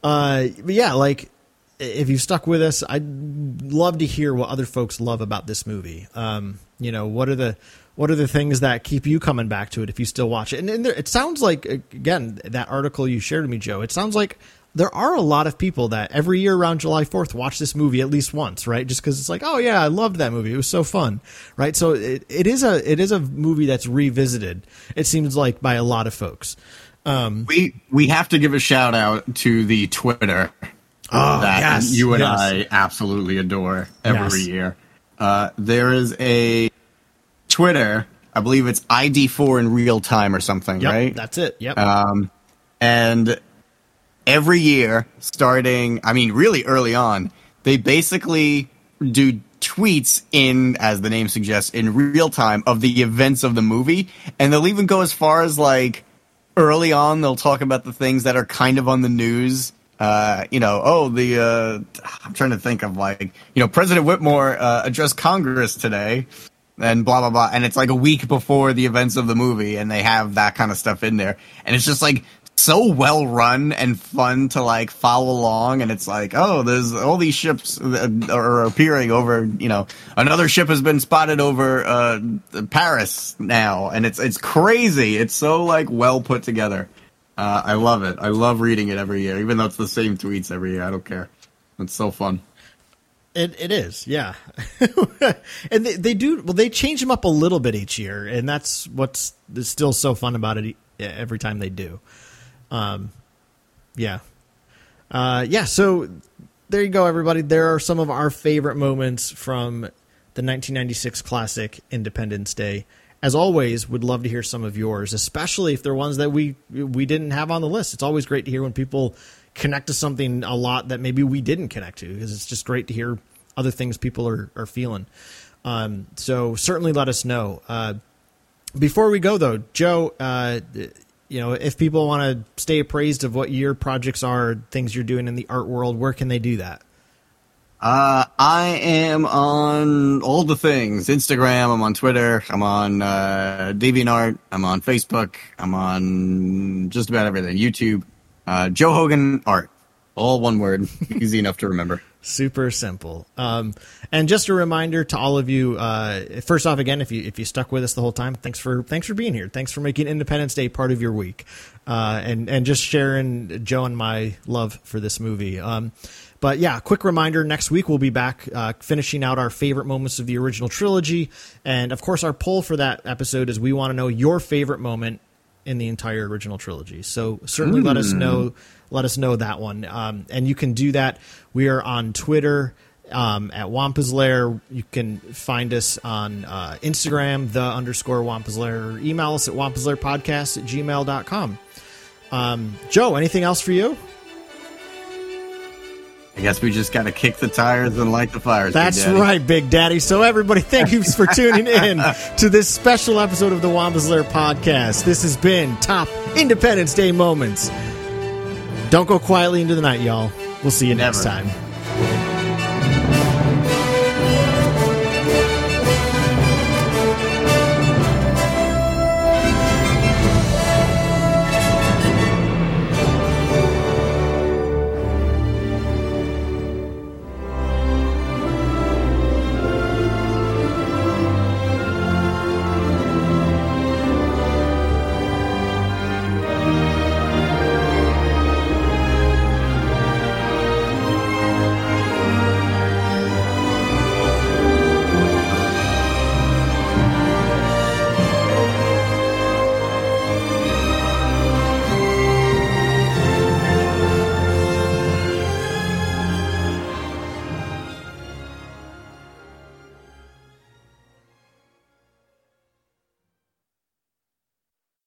uh, but yeah, like if you've stuck with us, I'd love to hear what other folks love about this movie. Um, you know, what are the what are the things that keep you coming back to it if you still watch it? And, and there, it sounds like again that article you shared with me, Joe. It sounds like there are a lot of people that every year around July 4th watch this movie at least once, right? Just because it's like, oh yeah, I loved that movie. It was so fun, right? So it, it is a it is a movie that's revisited. It seems like by a lot of folks. Um, we we have to give a shout out to the Twitter oh, that yes, you and yes. I absolutely adore every yes. year. Uh, there is a Twitter, I believe it's ID4 in real time or something, yep, right? That's it. Yep. Um, and every year, starting, I mean, really early on, they basically do tweets in, as the name suggests, in real time of the events of the movie. And they'll even go as far as like early on, they'll talk about the things that are kind of on the news. Uh, you know, oh, the, uh, I'm trying to think of like, you know, President Whitmore, uh, addressed Congress today and blah, blah, blah. And it's like a week before the events of the movie and they have that kind of stuff in there. And it's just like so well run and fun to like follow along. And it's like oh there's all these ships that are appearing over you know another ship has been spotted over uh, paris now. And it's it's crazy. It's so like well put together. Uh, i love it. I love reading it every year even though it's the same tweets every year. I don't care. It's so fun it it is, yeah, and they, they do well. They change them up a little bit each year, and that's what's still so fun about it every time they do. Um, yeah, uh, yeah. So there you go, everybody. There are some of our favorite moments from the 1996 classic Independence Day. As always, would love to hear some of yours, especially if they're ones that we we didn't have on the list. It's always great to hear when people connect to something a lot that maybe we didn't connect to because it's just great to hear other things people are, are feeling. Um, so certainly let us know. Uh, before we go though, Joe, uh, you know, if people want to stay appraised of what your projects are, things you're doing in the art world, where can they do that? Uh, I am on all the things Instagram, I'm on Twitter, I'm on uh, DeviantArt, I'm on Facebook, I'm on just about everything. YouTube, uh, Joe Hogan Art. All one word, easy enough to remember. Super simple. Um, and just a reminder to all of you. Uh, first off, again, if you if you stuck with us the whole time, thanks for thanks for being here. Thanks for making Independence Day part of your week, uh, and and just sharing Joe and my love for this movie. Um, but yeah, quick reminder: next week we'll be back uh, finishing out our favorite moments of the original trilogy, and of course, our poll for that episode is we want to know your favorite moment in the entire original trilogy. So certainly mm. let us hmm. know let us know that one. Um, and you can do that. We are on Twitter um, at Wampa's Lair. You can find us on uh, Instagram, the underscore Wampa's Lair, or email us at Wampa's Lair podcast at gmail.com. Um, Joe, anything else for you? I guess we just got to kick the tires and light the fires. That's Big right, Big Daddy. So, everybody, thank you for tuning in to this special episode of the Wampa's Lair podcast. This has been Top Independence Day Moments. Don't go quietly into the night, y'all. We'll see you Never. next time.